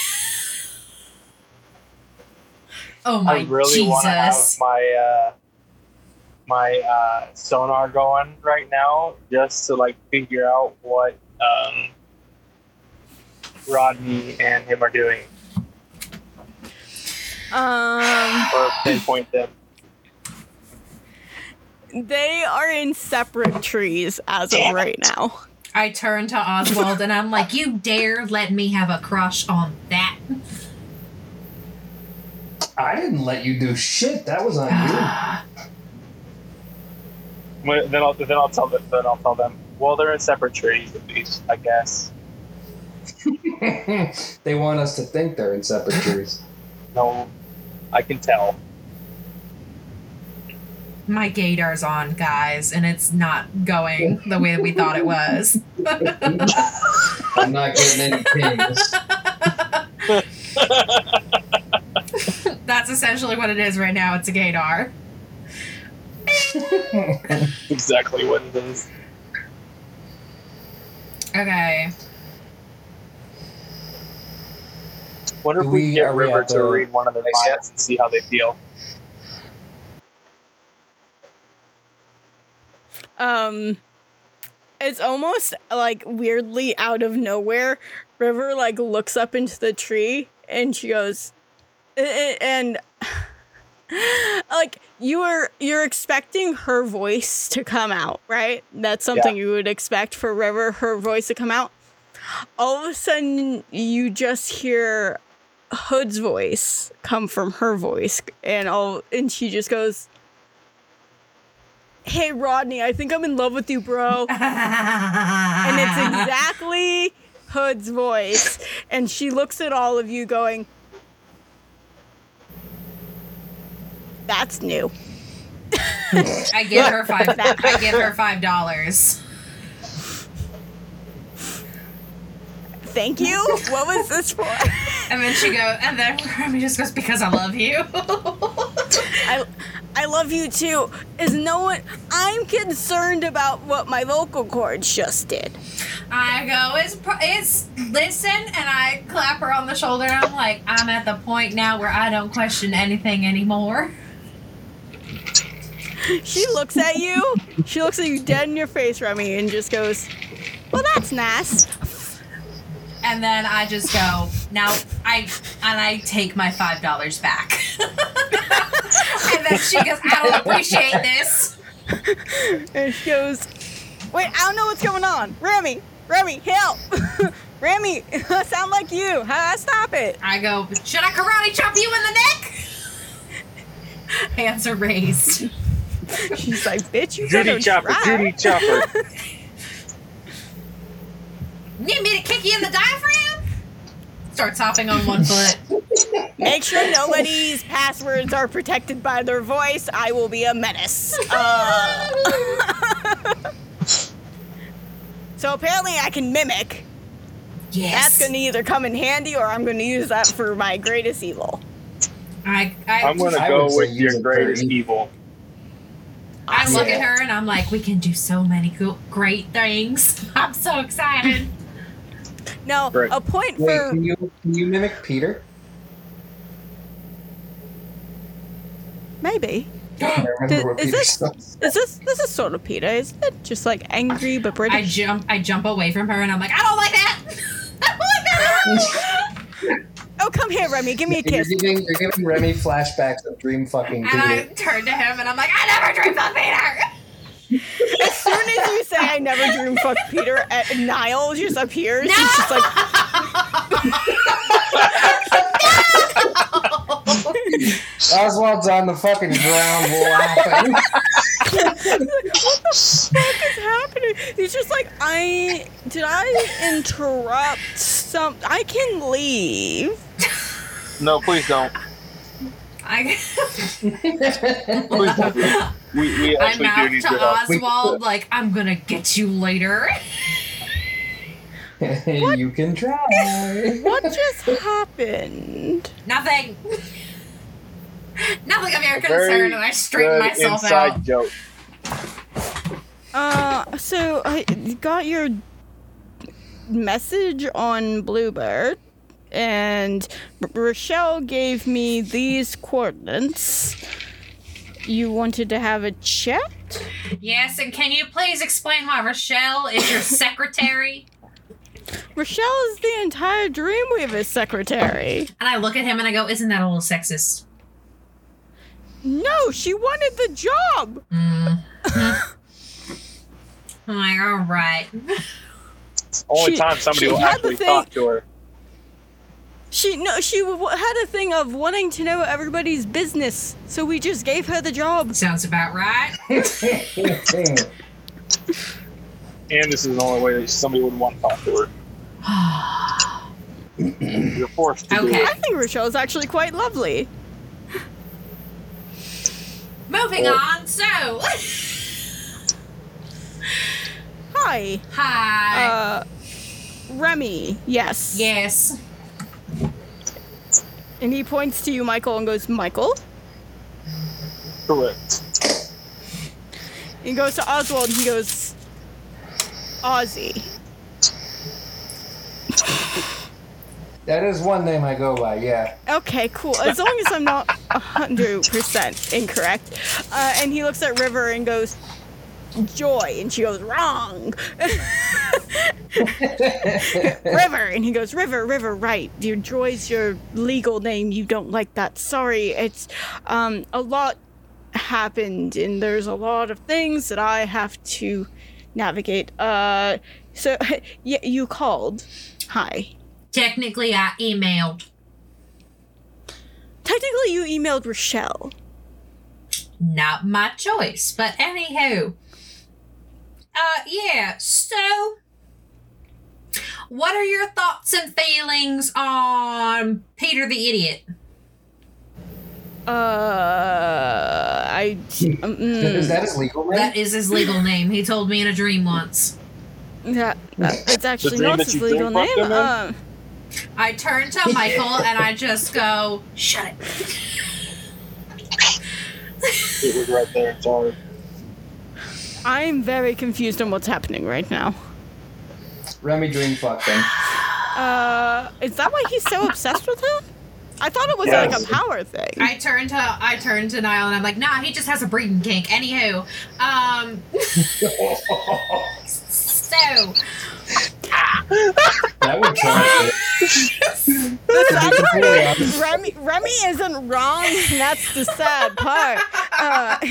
oh my I really want have Jesus. my uh, my uh, sonar going right now, just to like figure out what um, Rodney and him are doing, um, or pinpoint them. they are in separate trees as of right it. now. I turn to Oswald and I'm like, you dare let me have a crush on that? I didn't let you do shit. That was on you. Well, Then I'll then I'll tell them. Then I'll tell them. Well, they're in separate trees, at least, I guess. they want us to think they're in separate trees. No, I can tell. My gaydar's on, guys, and it's not going the way that we thought it was. I'm not getting any pings. That's essentially what it is right now. It's a gaydar. exactly what it is. Okay. Wonder if we, we- can get River to read one of their place minds and see how they feel. um it's almost like weirdly out of nowhere river like looks up into the tree and she goes "I- I- and like you are you're expecting her voice to come out right? That's something you would expect for river her voice to come out. All of a sudden you just hear hood's voice come from her voice and all and she just goes hey rodney i think i'm in love with you bro. And it's exactly Hood's voice. And she looks at all of you going, That's new. I give her five. I give her five dollars. thank you. What was this for? And then she goes, and then Remy just goes, because I love you. I, I love you too. Is no one? I'm concerned about what my vocal cords just did. I go, it's, it's, listen, and I clap her on the shoulder, and I'm like, I'm at the point now where I don't question anything anymore. She looks at you. She looks at you dead in your face, Remy, and just goes, "Well, that's nice." And then I just go, now I, and I take my $5 back. and then she goes, I don't appreciate this. And she goes, "Wait, I don't know what's going on. Remy, Remy, help! Remy, I sound like you. How I stop it?" I go, should I karate chop you in the neck? Hands are raised. She's like, "Bitch, you Judy better Chopper, try." Judy Chopper. Need me to kick you in the diaphragm? Starts hopping on one foot. Make sure nobody's passwords are protected by their voice. I will be a menace. Uh, so apparently, I can mimic. Yes. That's going to either come in handy, or I'm going to use that for my greatest evil. I, I, I'm gonna I go with your it for greatest evil. Evil. I look Yeah. at her and I'm like, we can do so many cool, great things. I'm so excited. Now, Right. a point Wait, for can you can you mimic Peter? maybe. I remember Did- what is this- Is this this is sort of Peter? Isn't it just like angry but British? I jump, I jump away from her and I'm like, I don't like that. I don't like that. oh, come here, Remy. Give me a You're kiss. giving, you're giving Remy flashbacks of Dream fucking and I Peter. turn to him and I'm like, I never dreamed of Peter. As soon as you say I never dream fuck Peter, Niall just appears. No. He's just like, Oswald's on the fucking ground laughing. what the fuck is happening? He's just like, I did I interrupt some? I can leave. No, please don't. I, Please don't. We, we I actually do need to your help. Oswald like, I'm gonna get you later. you can try. What just happened? Nothing. Nothing of your Very concern, and I straighten Good myself inside out. joke. Uh, so I got your message on Bluebird, and Rochelle gave me these coordinates. You wanted to have a chat? Yes, and can you please explain why Rochelle is your secretary? Rochelle is the entire Dreamweaver secretary. And I look at him and I go, Isn't that a little sexist? No, she wanted the job. Mm. I'm like, all right. Only She- time somebody will actually thing- talk to her. She no, she w- had a thing of wanting to know everybody's business, so we just gave her the job. Sounds about right. And this is the only way that somebody would want to talk to her. You're forced to do Okay. it. I think Rochelle's actually quite lovely. Moving Oh. on. So, Hi, hi. uh, Remy. Yes. yes. And he points to you, Michael, and goes, Michael. Correct. He goes to Oswald, and he goes, Ozzy. that is one name I go by, yeah. Okay, cool. As long as I'm not hundred percent incorrect. Uh, and he looks at River and goes, Joy, and she goes, Wrong. River, and he goes, River, River, right. Your Joy's your legal name. You don't like that. Sorry. It's um a lot happened, and there's a lot of things that I have to navigate. Uh, so yeah, you called. Hi. Technically, I emailed. Technically, you emailed Rochelle. Not my choice, but anywho. Uh, yeah, so. What are your thoughts and feelings on Peter the Idiot? Uh, I. Is Mm, that his legal name? That is his legal name. He told me in a dream once. Yeah, that it's actually not his legal name. vodka, Um, I turn to Michael and I just go, shut it. It was right there. Sorry. I'm very confused on what's happening right now. Remy dream fucked him. Uh, is that why he's so obsessed with her? I thought it was Yes. like a power thing. I turn to I turn to Niall and I'm like, nah, he just has a breeding kink. Anywho, um, so That would change it. the sad part completely is honest. Remy, Remy isn't wrong, and that's the sad part. Uh,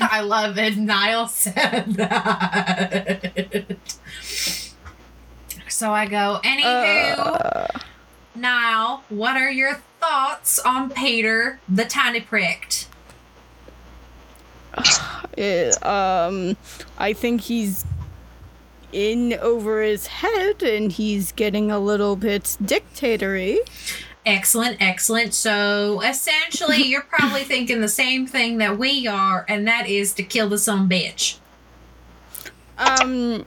I love it. Niall said that. So I go, anywho, uh, Niall, what are your thoughts on Peter the Tiny Pricked? eh, um, I think he's in over his head, and he's getting a little bit dictatory. Excellent, excellent. So essentially, you're probably thinking the same thing that we are, and that is to kill the son bitch. Um,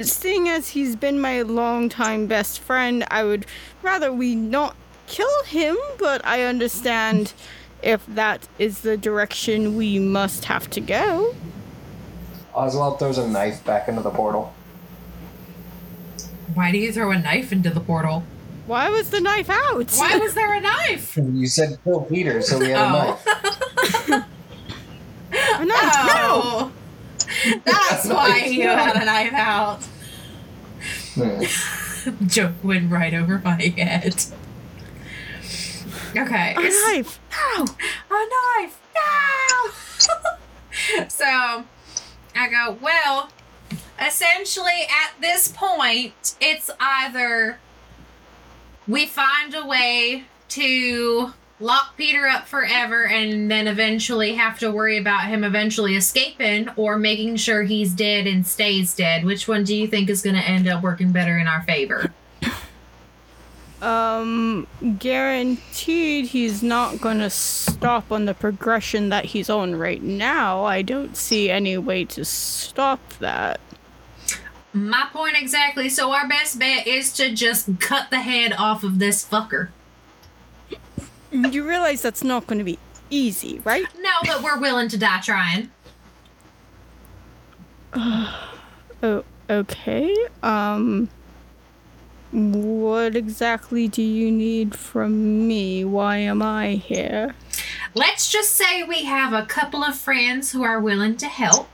seeing as he's been my longtime best friend, I would rather we not kill him, but I understand if that is the direction we must have to go. Oswald throws a knife back into the portal. Why do you throw a knife into the portal? Why was the knife out? Why was there a knife? You said kill Peter, so we had a Oh. knife. A knife, no! Oh, that's why you had a knife out. Hmm. Joke went right over my head. Okay. A knife! No! A knife! No! so I go, well, essentially at this point, it's either we find a way to lock Peter up forever and then eventually have to worry about him eventually escaping or making sure he's dead and stays dead. Which one do you think is going to end up working better in our favor? Um, guaranteed he's not gonna stop on the progression that he's on right now. I don't see any way to stop that. My point exactly. So our best bet is to just cut the head off of this fucker. You realize that's not gonna be easy, right? No, but we're willing to die trying. Oh, okay. Um, what exactly do you need from me? Why am I here? Let's just say we have a couple of friends who are willing to help.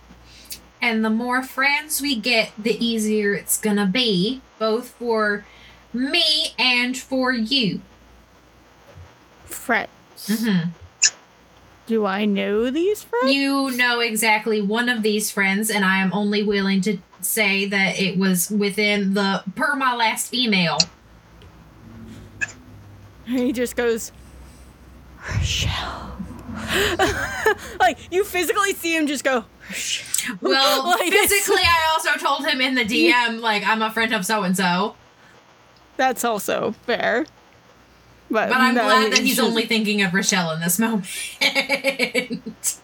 And the more friends we get, the easier it's gonna be, both for me and for you. Friends. Mm-hmm. Do I know these friends? You know exactly one of these friends, and I am only willing to say that it was within the per my last email. He just goes, Rochelle. like, you physically see him just go, Well, Like, physically, I also told him in the DM, like, I'm a friend of so and so. That's also fair. But, But I'm no, glad that he's just- only thinking of Rochelle in this moment.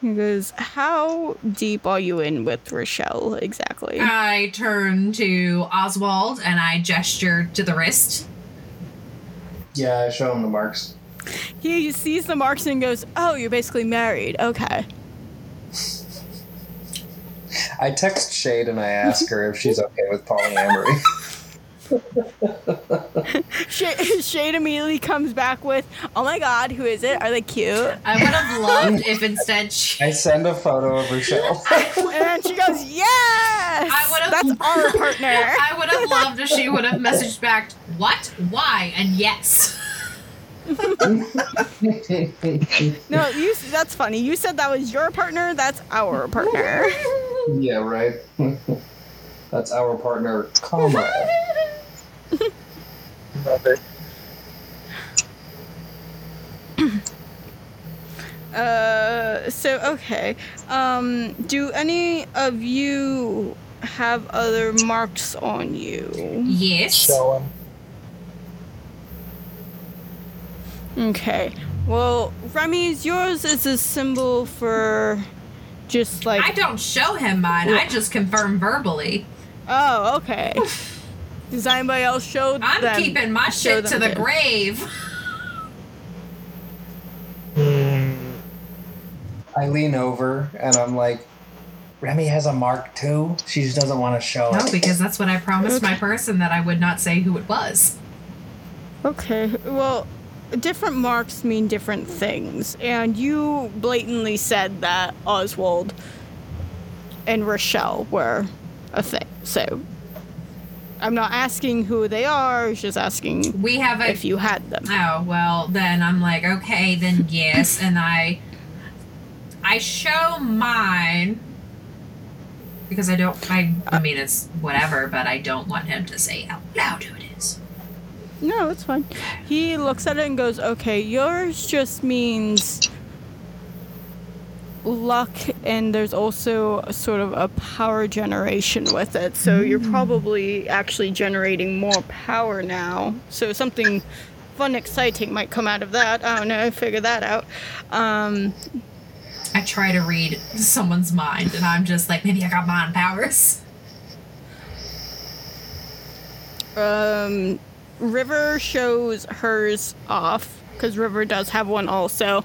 He goes, How deep are you in with Rochelle exactly? I turn to Oswald and I gesture to the wrist. Yeah, I show him the marks. he sees the marks and goes, Oh, you're basically married. Okay. I text Shade and I ask her if she's okay with polyamory. Sh- Shade immediately comes back with, Oh my god, who is it? Are they cute? I would have loved if instead she. I send a photo of Rochelle. And she goes, Yes! I would've- That's our partner. I would have loved if she would have messaged back, What? Why? And yes. No, you. That's funny. You said that was your partner. That's our partner. yeah, right. That's our partner, comrade. Love it. Uh. So okay. Um. Do any of you have other marks on you? Yes. Show him. Okay. Well, Remy's yours is a symbol for just like I don't show him mine. I just confirm verbally. Oh okay. Does anybody else show I'm them? keeping my show shit to the too? grave. Hmm. I lean over and I'm like, Remy has a mark too. She just doesn't want to show No, it. because that's what I promised my person that I would not say who it was. Okay, well, different marks mean different things, and you blatantly said that Oswald and Rochelle were a thing. So I'm not asking who they are, just asking We have a if you had them. Oh, well, then I'm like, okay, then yes, and I I show mine because I don't I I mean it's whatever, but I don't want him to say out loud who it is. No, it's fine. He looks at it and goes, okay, yours just means luck, and there's also a sort of a power generation with it. So you're probably actually generating more power now. So something fun, exciting might come out of that. I don't know, figure that out. Um, I try to read someone's mind and I'm just like, maybe I got mind powers. um, River shows hers off because River does have one also,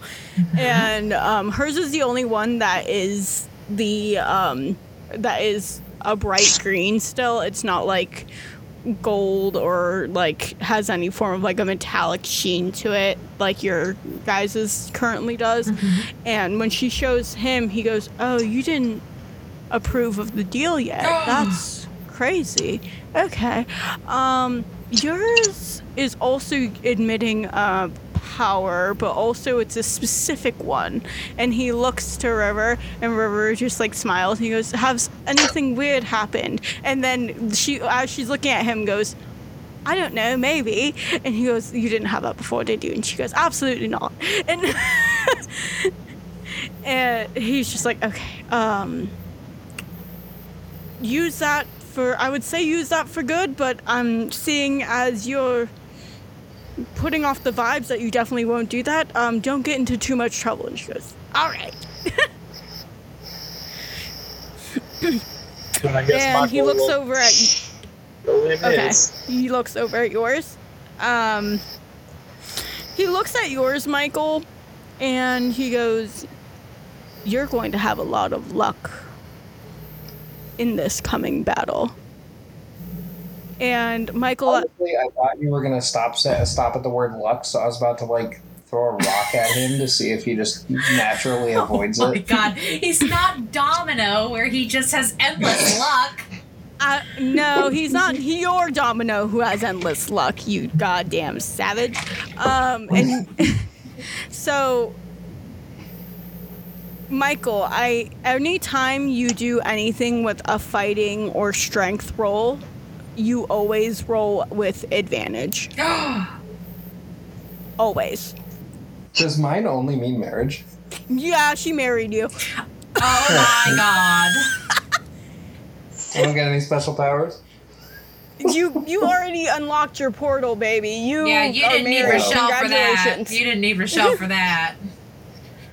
and um, hers is the only one that is the um, that is a bright green. Still, it's not like gold or like has any form of like a metallic sheen to it like your guys's currently does. And when she shows him he goes oh you didn't approve of the deal yet. That's crazy. Okay. Um yours is also admitting uh power but also it's a specific one and he looks to river and river just like smiles he goes has anything weird happened and then she as she's looking at him goes I don't know, maybe. And he goes, You didn't have that before, did you? And she goes, Absolutely not. And and he's just like, Okay, um use that for I would say use that for good, but I'm seeing as you're putting off the vibes that you definitely won't do that, um, don't get into too much trouble. And she goes, Alright. And I guess my And he looks will over at go in Okay. is- He looks over at yours. Um, he looks at yours, Michael, and he goes, You're going to have a lot of luck in this coming battle. And Michael, Honestly, I thought you were gonna stop stop at the word luck, so I was about to like throw a rock at him to see if he just naturally avoids Oh my it. god, he's not Domino where he just has endless luck. uh, no, he's not your domino who has endless luck, you goddamn savage. Um, and so, Michael, I anytime you do anything with a fighting or strength roll, you always roll with advantage. always. Does mine only mean marriage? Yeah, she married you. Oh my god. I don't get any special powers. You you already unlocked your portal, baby. You Yeah, you are didn't need married. Rochelle for that. Congratulations. You didn't need Rochelle for that.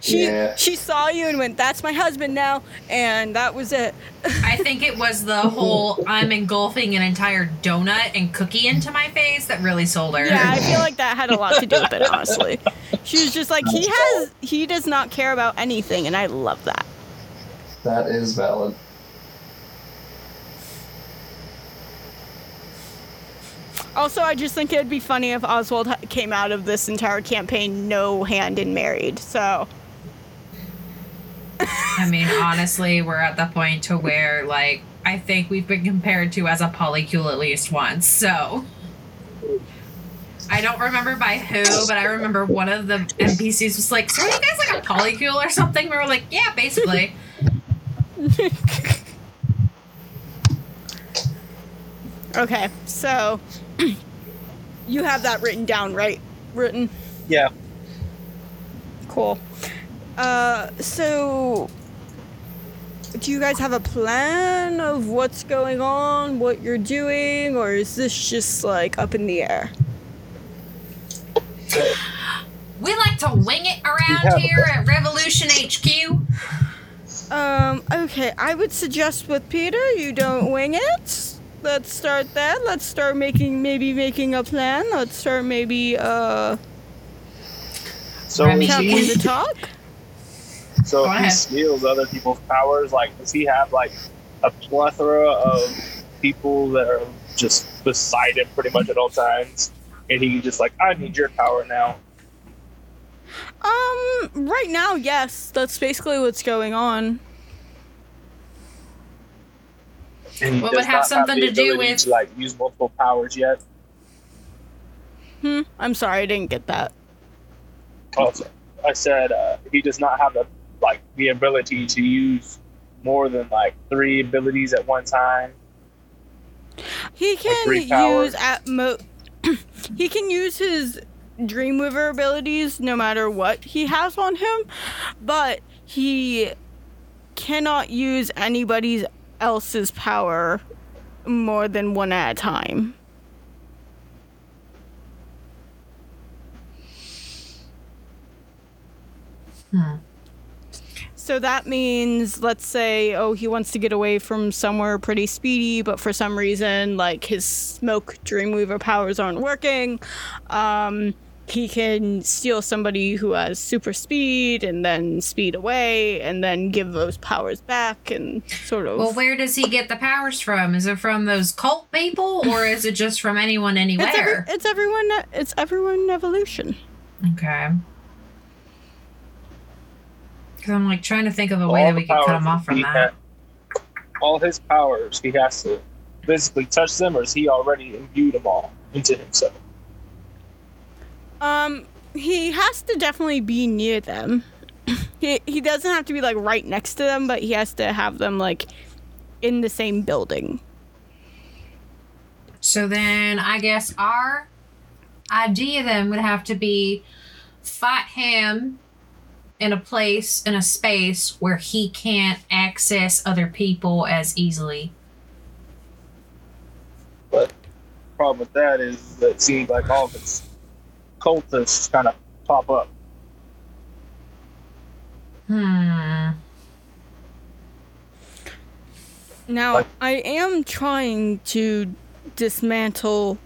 She Yeah. she saw you and went, "That's my husband now," and that was it. I think it was the whole I'm engulfing an entire donut and cookie into my face that really sold her. Yeah, I feel like that had a lot to do with it. Honestly, she was just like, he has, he does not care about anything, and I love that. That is valid. Also, I just think it'd be funny if Oswald came out of this entire campaign no hand in married. So I mean, honestly, we're at the point to where like I think we've been compared to as a polycule at least once. So I don't remember by who, but I remember one of the NPCs was like, "So are you guys like a polycule or something?" We were like, "Yeah, basically." okay, so you have that written down, right? Written. Yeah. Cool. Uh, so do you guys have a plan of what's going on, what you're doing, or is this just like up in the air? We like to wing it around Yeah. here at Revolution HQ. Um, okay, I would suggest with Peter, you don't wing it. Let's start there. Let's start making, maybe making a plan. Let's start maybe, uh, So Remy is talking the talk. So Go if he steals other people's powers, like does he have like a plethora of people that are just beside him pretty much at all times? And he just like, I need your power now. Um, right now, yes, that's basically what's going on. And What would have not something the to do with- to, like use multiple powers yet. Hmm, I'm sorry, I didn't get that. Also, I said uh, he does not have the like the ability to use more than like three abilities at one time. He can three use at mo. he can use his Dreamweaver abilities no matter what he has on him, but he cannot use anybody else's power more than one at a time. Hmm. So that means, let's say, oh, he wants to get away from somewhere pretty speedy, but for some reason, like his smoke Dreamweaver powers aren't working. Um, he can steal somebody who has super speed and then speed away and then give those powers back and sort of. Well, where does he get the powers from? Is it from those cult people, or is it just from anyone it's, every, anywhere? it's everyone. It's everyone evolution. Okay. Because I'm like trying to think of a way All that we could cut him off from that. ha- all his powers, he has to physically touch them, or is he already imbued them all into himself? Um, he has to definitely be near them. he he doesn't have to be like right next to them, but he has to have them like in the same building. So then I guess our idea then would have to be fight him in a place, in a space where he can't access other people as easily. But problem with that is that it seems like all of its cultists kind of pop up. Hmm. Now, I am trying to dismantle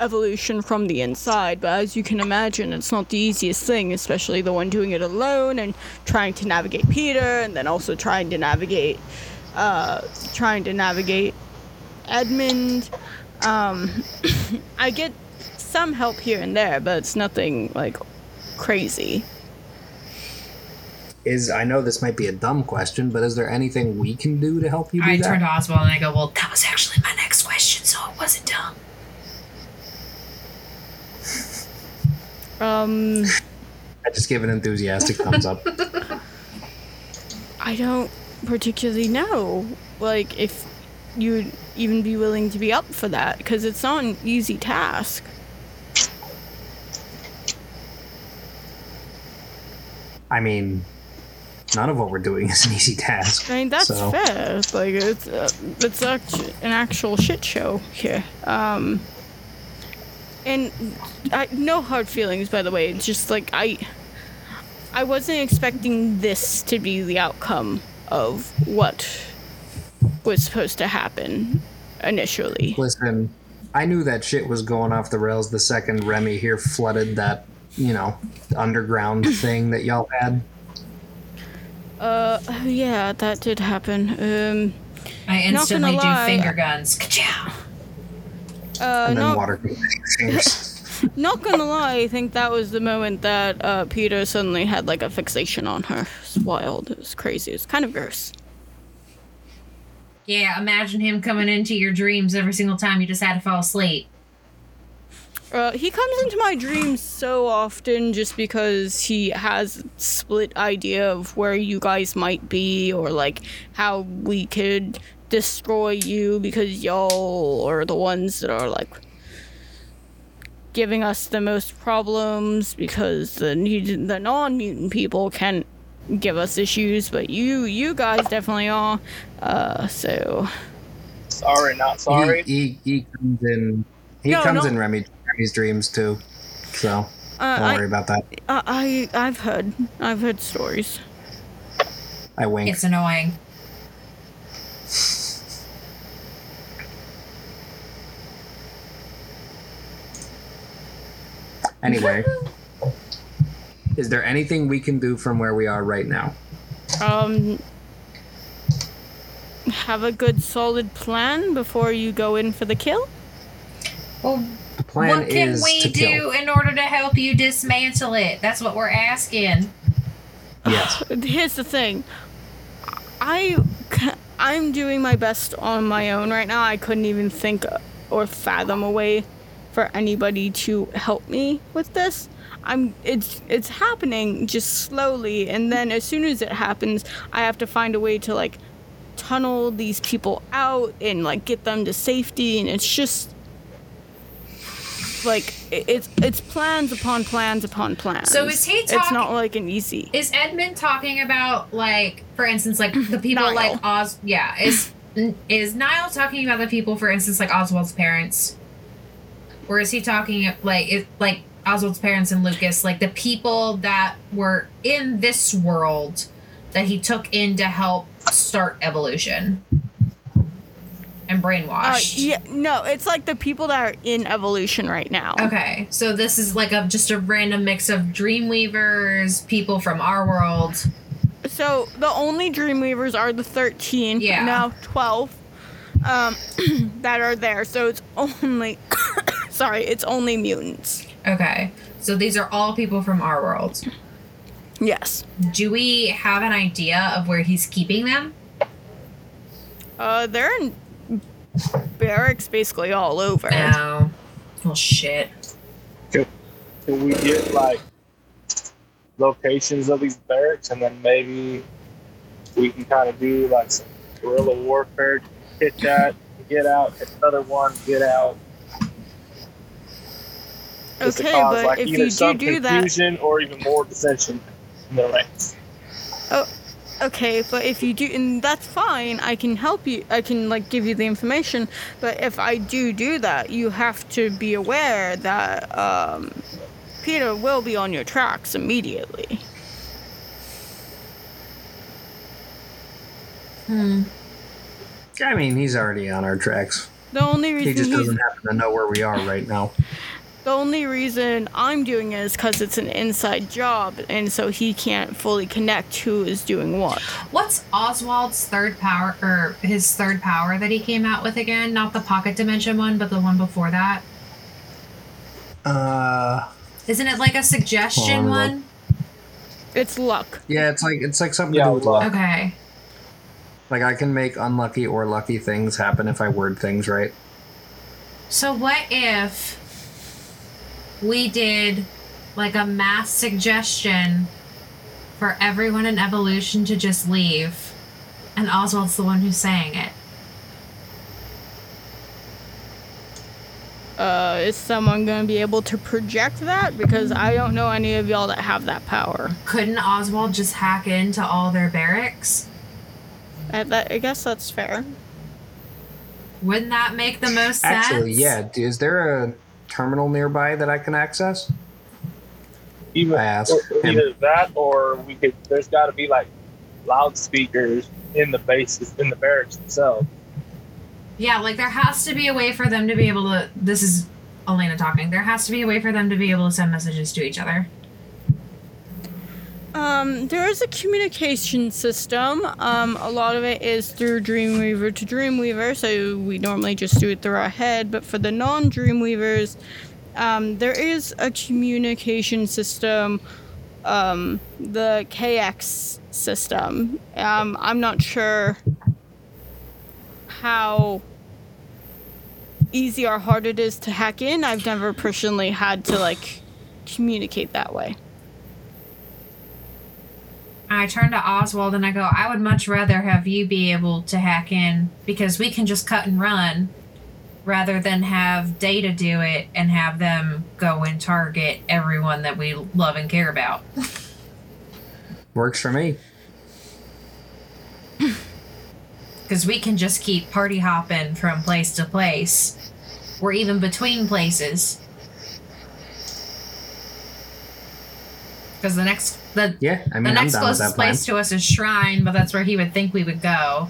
evolution from the inside, but as you can imagine, it's not the easiest thing, especially the one doing it alone and trying to navigate Peter and then also trying to navigate uh trying to navigate Edmund. Um I get some help here and there, but it's nothing like crazy. Is I know this might be a dumb question, but is there anything we can do to help you do I that? turn to Oswald and I go, Well, that was actually my next question, so it wasn't dumb. Um I just give an enthusiastic thumbs up. I don't particularly know, like, if you'd even be willing to be up for that, because it's not an easy task. I mean, none of what we're doing is an easy task. I mean, that's so. fair. Like, it's uh, it's an actual shit show here. Um, and I, no hard feelings, by the way. It's just like I, I wasn't expecting this to be the outcome of what was supposed to happen initially. Listen, I knew that shit was going off the rails the second Remy here flooded that, you know, underground thing that y'all had. Uh, yeah, that did happen. Um, I Not instantly gonna do lie. finger guns. Ka-chow. Uh, and then not, water not gonna lie, I think that was the moment that uh, Peter suddenly had like a fixation on her. It's wild. It was crazy. It's kind of gross. Yeah, imagine him coming into your dreams every single time you just had to fall asleep. Uh, he comes into my dreams so often just because he has split idea of where you guys might be or like how we could destroy you because y'all are the ones that are like giving us the most problems because the the non-mutant people can give us issues but you you guys definitely are uh so Sorry, not sorry. He, he, he comes in. He No, comes no. in Remy, Remy's dreams too. So uh, don't I, worry about that. I I I've heard I've heard stories I wink. It's annoying. Anyway, is there anything we can do from where we are right now? Um, have a good solid plan before you go in for the kill. Well, The plan what can is we to do kill. in order to help you dismantle it? That's what we're asking. Yes. Here's the thing. I I'm doing my best on my own right now. I couldn't even think or fathom a way for anybody to help me with this. I'm it's it's happening just slowly and then as soon as it happens, I have to find a way to like tunnel these people out and like get them to safety and it's just like it's it's plans upon plans upon plans. So is he talking It's not like an easy. Is Edmund talking about like, for instance, like the people Niall. like Oz? Yeah, is is Niall talking about the people, for instance, like Oswald's parents, or is he talking like it like Oswald's parents and Lucas, like the people that were in this world that he took in to help start evolution and Uh, yeah, no, it's like the people that are in evolution right now. Okay, so this is like a just a random mix of Dreamweavers, people from our world. So the only Dreamweavers are the 13, Yeah. now 12, um, that are there. So it's only, sorry, it's only mutants. Okay, so these are all people from our world. Yes. Do we have an idea of where he's keeping them? Uh, they're in barracks basically all over. Oh. Well, shit. Can we get like locations of these barracks, and then maybe we can kind of do like some guerrilla warfare, hit that, get out, hit another one, get out. Just to Okay, cause, but like, if either you do some do that, or even more dissension in the ranks. okay, but if you do, and that's fine. I can help you. I can like give you the information. But if I do do that, you have to be aware that um, Peter will be on your tracks immediately. Hmm. I mean, he's already on our tracks. The only reason He just he's doesn't happen to know where we are right now. The only reason I'm doing it is because it's an inside job, and so he can't fully connect who is doing what. What's Oswald's third power, or his third power that he came out with again? Not the pocket dimension one, but the one before that. Uh, Isn't it like a suggestion on, one? It's luck. yeah, it's like it's like something Yeah, to do with luck. luck. Okay. Like I can make unlucky or lucky things happen if I word things right. So what if we did like a mass suggestion for everyone in evolution to just leave, and Oswald's the one who's saying it? Uh, is someone going to be able to project that? Because I don't know any of y'all that have that power. Couldn't Oswald just hack into all their barracks? Uh, that, I guess that's fair. Wouldn't that make the most sense? Actually, yeah. Is there a terminal nearby that I can access? Even I asked or- him. either that, or we could. There's got to be like loudspeakers in the bases in the barracks themselves. Yeah, like there has to be a way for them to be able to. This is Elena talking. There has to be a way for them to be able to send messages to each other. Um, there is a communication system. Um, a lot of it is through Dreamweaver to Dreamweaver, so we normally just do it through our head. But for the non Dreamweavers, um, there is a communication system, um, the KX system. Um, I'm not sure how easy or hard it is to hack in. I've never personally had to like communicate that way. I turn to Oswald and I go, I would much rather have you be able to hack in because we can just cut and run rather than have data do it and have them go and target everyone that we love and care about. Works for me. Because we can just keep party hopping from place to place or even between places. Because the next the Yeah, I mean, the next closest that place to us is Shrine, but that's where he would think we would go.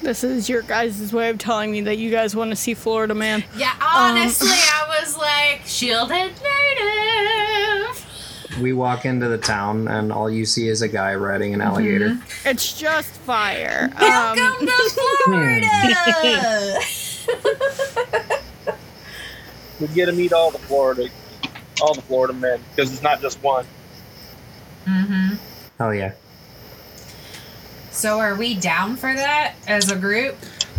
This is your guys' way of telling me that you guys want to see Florida Man. Yeah, honestly, I was like shielded native. We walk into the town, and all you see is a guy riding an alligator. It's just fire. Um, Welcome to Florida. We get to meet all the Florida, all the Florida men because it's not just one. mm-hmm. Hell yeah. So are we down for that as a group?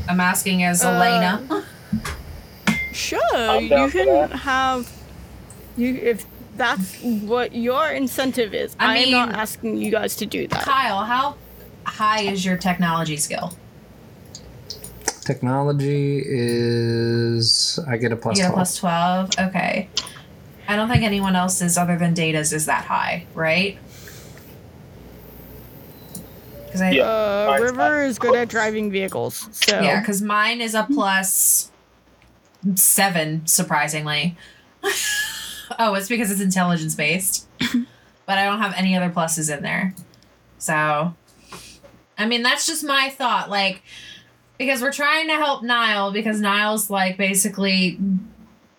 I'm asking as Uh, Elena. Sure, you can have you if that's what your incentive is. I I, am not asking you guys to do that. Kyle, how high is your technology skill? Technology is. I get a plus you get a 12. plus 12? Okay. I don't think anyone else's other than Data's is that high, right? Because I Yeah. Uh, River is good at driving vehicles, so Yeah, because mine is a plus seven, surprisingly. oh, it's because it's intelligence based. but I don't have any other pluses in there. So, I mean, that's just my thought. Like, because we're trying to help Niall, because Niall's like basically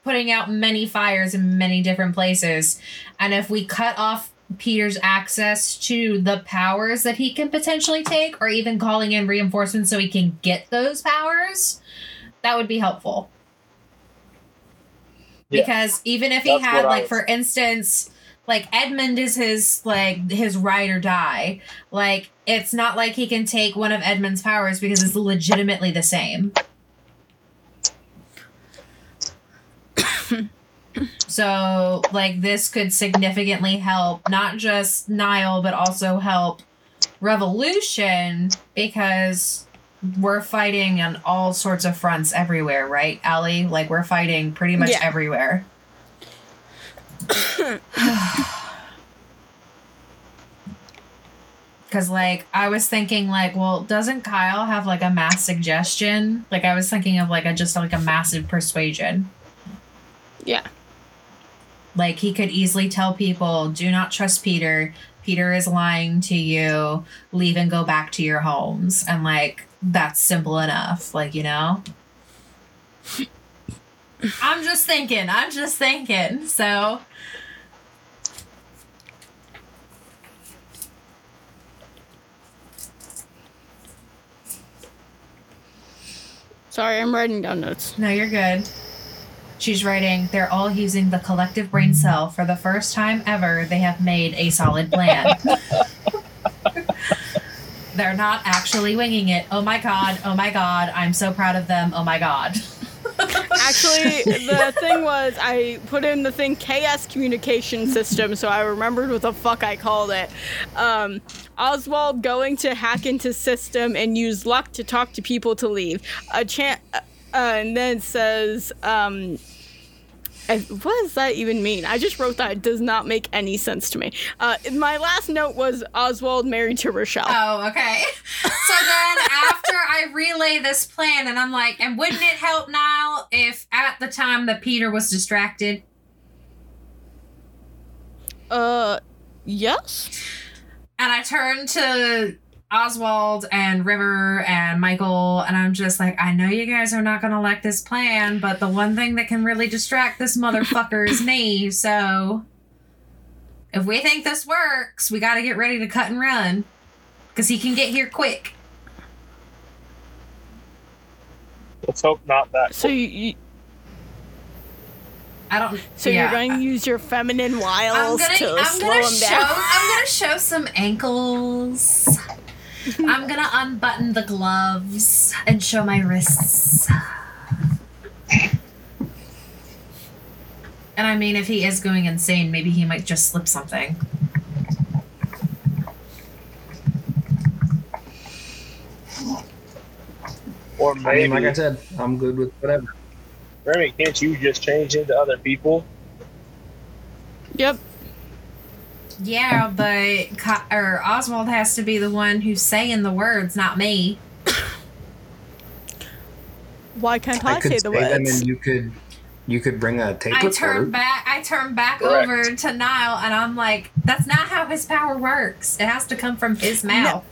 putting out many fires in many different places. And if we cut off Peter's access to the powers that he can potentially take, or even calling in reinforcements so he can get those powers, that would be helpful. Yeah. Because even if he That's had, like, was- for instance, like Edmund is his like his ride or die. Like it's not like he can take one of Edmund's powers because it's legitimately the same. so like this could significantly help not just Niall but also help Revolution because we're fighting on all sorts of fronts everywhere, right, Allie? Like we're fighting pretty much Yeah. everywhere. Cause like I was thinking like, well, doesn't Kyle have like a mass suggestion? Like I was thinking of like a just like a massive persuasion. yeah. Like he could easily tell people, do not trust Peter. Peter is lying to you. Leave and go back to your homes. And like that's simple enough. Like, you know? I'm just thinking. I'm just thinking. So Sorry, I'm writing down notes. No, you're good. She's writing, they're all using the collective brain cell. For the first time ever, they have made a solid plan. they're not actually winging it. Oh my god, oh my god, I'm so proud of them. Oh my god. Actually, the thing was, I put in the thing KS communication system, so I remembered what the fuck I called it. Um, Oswald going to hack into system and use luck to talk to people to leave. A chance, uh, and then says, um, I- what does that even mean? I just wrote that. It does not make any sense to me. Uh, my last note was Oswald married to Rochelle. Oh, okay. So then after I relay this plan, and I'm like, and wouldn't it help Niall if at the time that Peter was distracted? Uh, yes. And I turned to Oswald and River and Michael, and I'm just like, I know you guys are not gonna like this plan, but the one thing that can really distract this motherfucker is me. So if we think this works, we gotta get ready to cut and run. Cause he can get here quick. Let's hope not that. So you, you I don't so yeah. you're going to use your feminine I'm wiles gonna, to I'm slow gonna him show down. I'm gonna show some ankles. I'm gonna unbutton the gloves and show my wrists. And I mean, if he is going insane, maybe he might just slip something. Or I maybe, mean, like I said, I'm good with whatever. Remy, can't you just change into other people? Yep. Yeah, but Ka- or Oswald has to be the one who's saying the words, not me. Why can't I, I could say say the them words? and you could You could bring a tape I recorder. turn back. I turn back Correct. over to Niall, and I'm like, "That's not how his power works. It has to come from his mouth."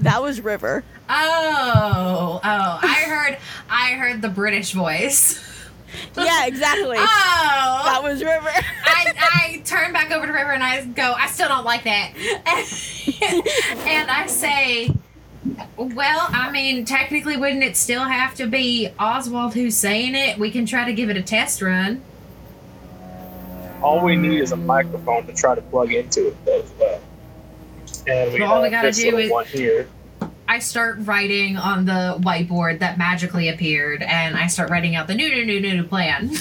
That was River. Oh, oh! I heard, I heard the British voice. Yeah, exactly. Oh, That was River. I, I turn back over to River and I go, I still don't like that. and I say, well, I mean, technically, wouldn't it still have to be Oswald who's saying it? We can try to give it a test run. All we need is a microphone to try to plug into it though as well. And we Well, all we gotta this do is- one here. I start writing on the whiteboard that magically appeared, and I start writing out the new, new, new, new, new plan.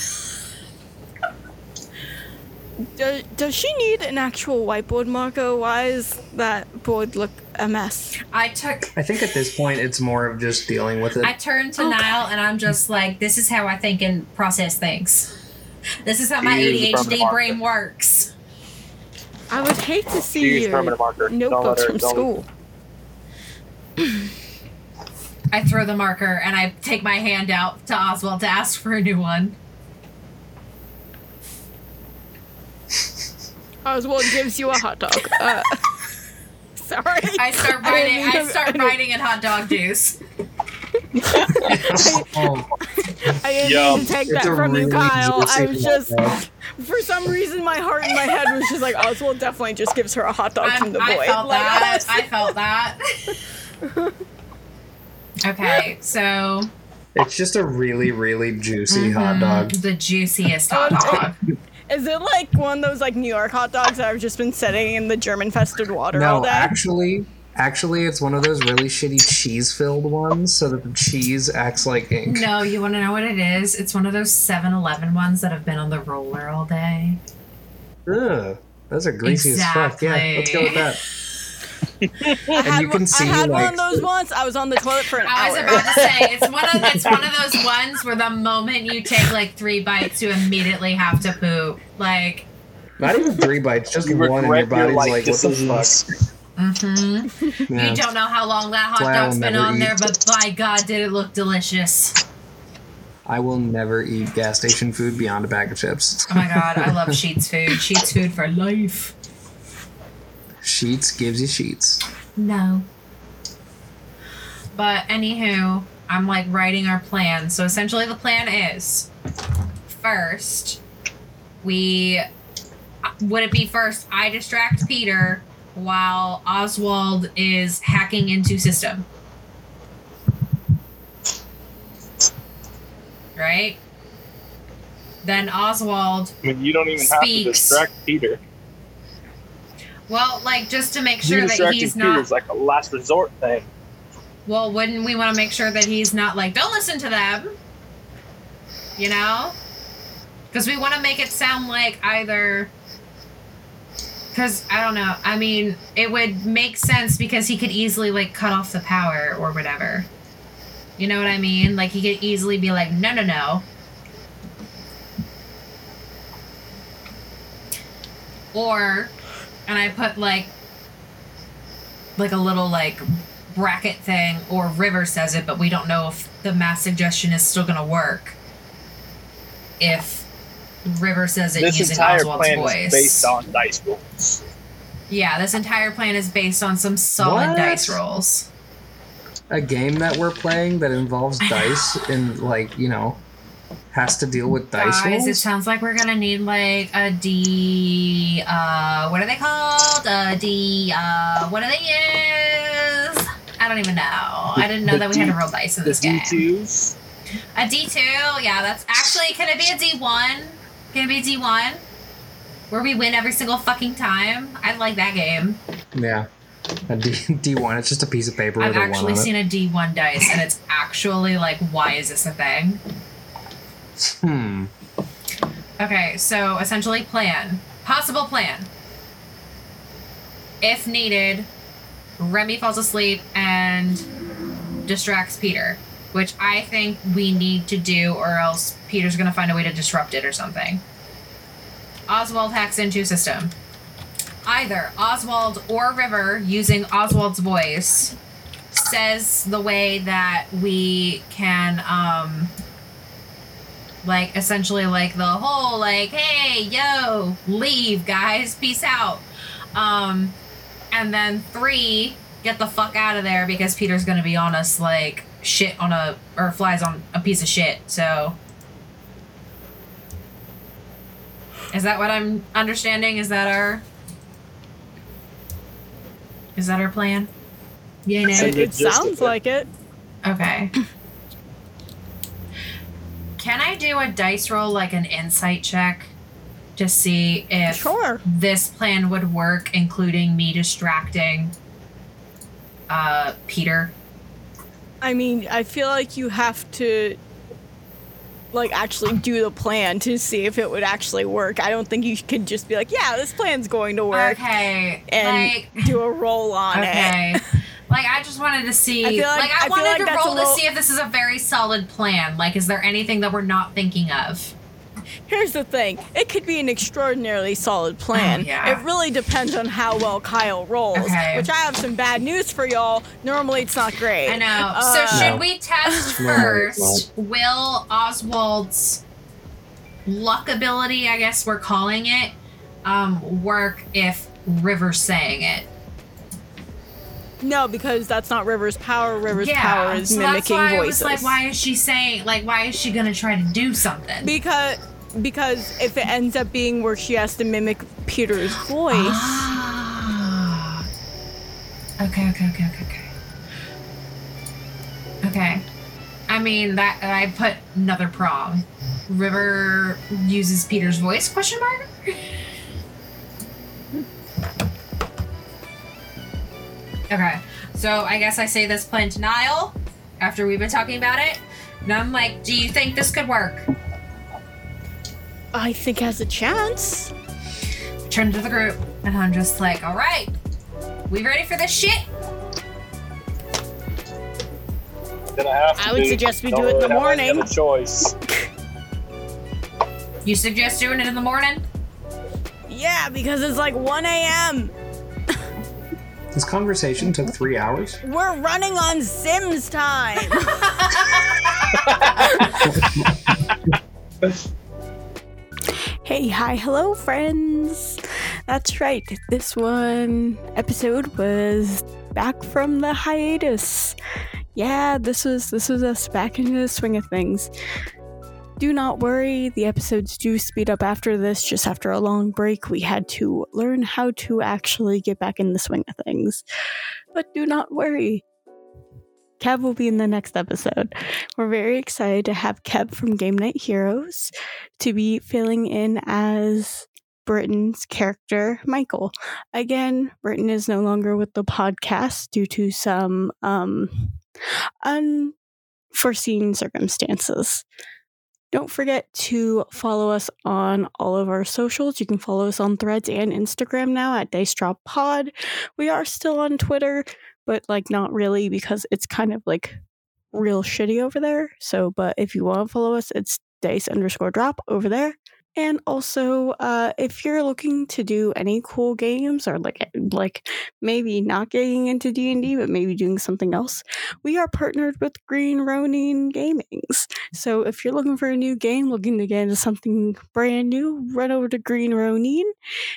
does, does she need an actual whiteboard marker? Why is that board look a mess? I took I think at this point it's more of just dealing with it. I turn to Okay. Niall and I'm just like, this is how I think and process things. This is how my Use ADHD brain works. I would hate to see Use your permanent marker. Don't notebooks her- from don't- school. I throw the marker and I take my hand out to Oswald to ask for a new one. Oswald gives you a hot dog. Uh, sorry. I start I writing. didn't I start I didn't- writing in hot dog juice. oh, I didn't Yum. mean to take that a from you, really Kyle. I was just, for some reason, my heart and my head was just like, Oswald definitely just gives her a hot dog I, from the boy. I felt Like, that. I I felt that. okay, so It's just a really, really juicy hot mhm, dog. the juiciest hot dog. Is it like one of those like New York hot dogs that have just been sitting in the German fested water all No, day? actually, actually, it's one of those really shitty cheese-filled ones, so that the cheese acts like ink. No, you want to know what it is? It's one of those 7-Eleven ones that have been on the roller all day. Ugh, those are greasy as fuck. Yeah, let's go with that. I had, you can one, see, I had one of those once. I was on the toilet for an I was about to say it's one of it's one of those ones where the moment you take like three bites, you immediately have to poop. Like, Not even three bites, just You one, and your regret your body's like, what the fuck? decisions. hmm Yeah. you don't know how long that hot That's why I dog's will been never on there, eat. but by God, did it look delicious! I will never eat gas station food beyond a bag of chips. Oh my God, I love Sheetz food. Sheetz food for life. Sheetz gives you sheets. No. But anywho, I'm like writing our plan. So essentially, the plan is first, we would it be first I distract Peter while Oswald is hacking into system, right? Then Oswald, I mean, you don't even have to distract Peter. Well, like just to make sure that he's not is like a last resort thing. Well, wouldn't we want to make sure that he's not like, don't listen to them? You know? Because we want to make it sound like either. Because, I don't know. I mean, it would make sense because he could easily, like, cut off the power or whatever. You know what I mean? Like, he could easily be like, no, no, no. Or, and I put, like, like a little, like, bracket thing, or River says it, but we don't know if the mass suggestion is still going to work. If River says it This using entire Oswald's plan voice. is based on dice rolls. yeah, this entire plan is based on some solid What? dice rolls. A game that we're playing that involves dice and like you know has to deal with dice Guys, it sounds like we're gonna need like a D. Uh, what are they called? A D. Uh, what are they use? I don't even know. I didn't know The that we had to D- roll dice in this game. D2s. A D two, yeah, that's actually can it be a D one? Can it be D one? Where we win every single fucking time? I like that game. Yeah, a D D one. It's just a piece of paper I've with a one actually seen a D one dice and it's actually like, why is this a thing? It. Hmm. Okay, so essentially plan. Possible plan. If needed, Remy falls asleep and distracts Peter, which I think we need to do, or else Peter's gonna find a way to disrupt it or something. Oswald hacks into system. Either Oswald or River, using Oswald's voice, says the way that we can um, like essentially like the whole like, hey, yo, leave, guys, peace out. Um, and then three, get the fuck out of there because Peter's gonna be on us like shit on a or flies on a piece of shit. So. Is that what I'm understanding? Is that our Is that our plan? Yeah. It, it sounds like it. Okay. Can I do a dice roll like an insight check to see if Sure. this plan would work, including me distracting uh Peter? I mean, I feel like you have to like actually do the plan to see if it would actually work. I don't think you could just be like, "Yeah, this plan's going to work," Okay. and like do a roll on it. okay. like I just wanted to see I feel like- like, I I, feel wanted like to roll little- to see if this is a very solid plan. Like is there anything that we're not thinking of? Here's the thing: it could be an extraordinarily solid plan. Oh, yeah. It really depends on how well Kyle rolls. Okay. Which I have some bad news for y'all. Normally, it's not great. I know. Uh, so should No. we test No, first Will Oswald's luck ability, I guess we're calling it, um, work if River's saying it? No, because that's not River's power. River's yeah. power is so that's mimicking why voices. I was like, why is she saying like why is she gonna try to do something? Because because if it ends up being where she has to mimic Peter's voice, Ah. Okay, okay, okay, okay, okay. Okay. I mean that I put another prong. River uses Peter's voice? Question mark. okay, so I guess I say this plan to Niall after we've been talking about it. And I'm like, do you think this could work? I think has a chance. Turn to the group, and I'm just like, all right, we ready for this shit? Then I have to I would be. suggest we Don't do it in the have any morning. other choice. You suggest doing it in the morning? Yeah, because it's like 1 a.m. This conversation took three hours. We're running on Sims time. hey, hi, hello, friends. That's right. This one episode was back from the hiatus. Yeah, this was this was us back into the swing of things. Do not worry, the episodes do speed up after this. Just after a long break, we had to learn how to actually get back in the swing of things. But do not worry, Kev will be in the next episode. We're very excited to have Kev from Game Night Heroes to be filling in as Britain's character, Michael. Again, Britain is no longer with the podcast due to some um, unforeseen circumstances. Don't forget to follow us on all of our socials. You can follow us on Threads and Instagram now at Dice Drop Pod. We are still on Twitter, but like not really because it's kind of like real shitty over there. So, but if you want to follow us, it's Dice underscore Drop over there. And also, uh, if you're looking to do any cool games or like like maybe not getting into D and D, but maybe doing something else, we are partnered with Green Ronin Gamings. So if you're looking for a new game, looking to get into something brand new, run over to Green Ronin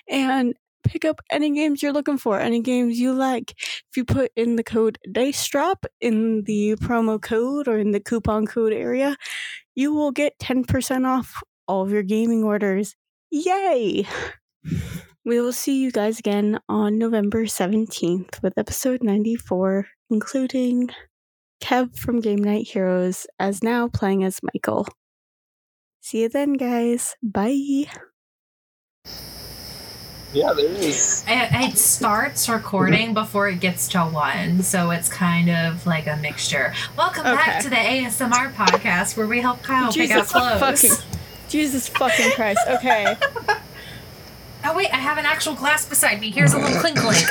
and pick up any games you're looking for, any games you like. If you put in the code Dice Drop in the promo code or in the coupon code area, you will get 10% off all of your gaming orders. Yay! We will see you guys again on November 17th with episode 94, including Kev from Game Night Heroes as now playing as Michael. See you then, guys. Bye. Yeah, there is. It, it starts recording before it gets to one, so it's kind of like a mixture. Welcome Okay. back to the ASMR podcast where we help Kyle pick out clothes. fucking Jesus fucking Christ. Okay. Oh wait, I have an actual glass beside me. Here's a little clink clink.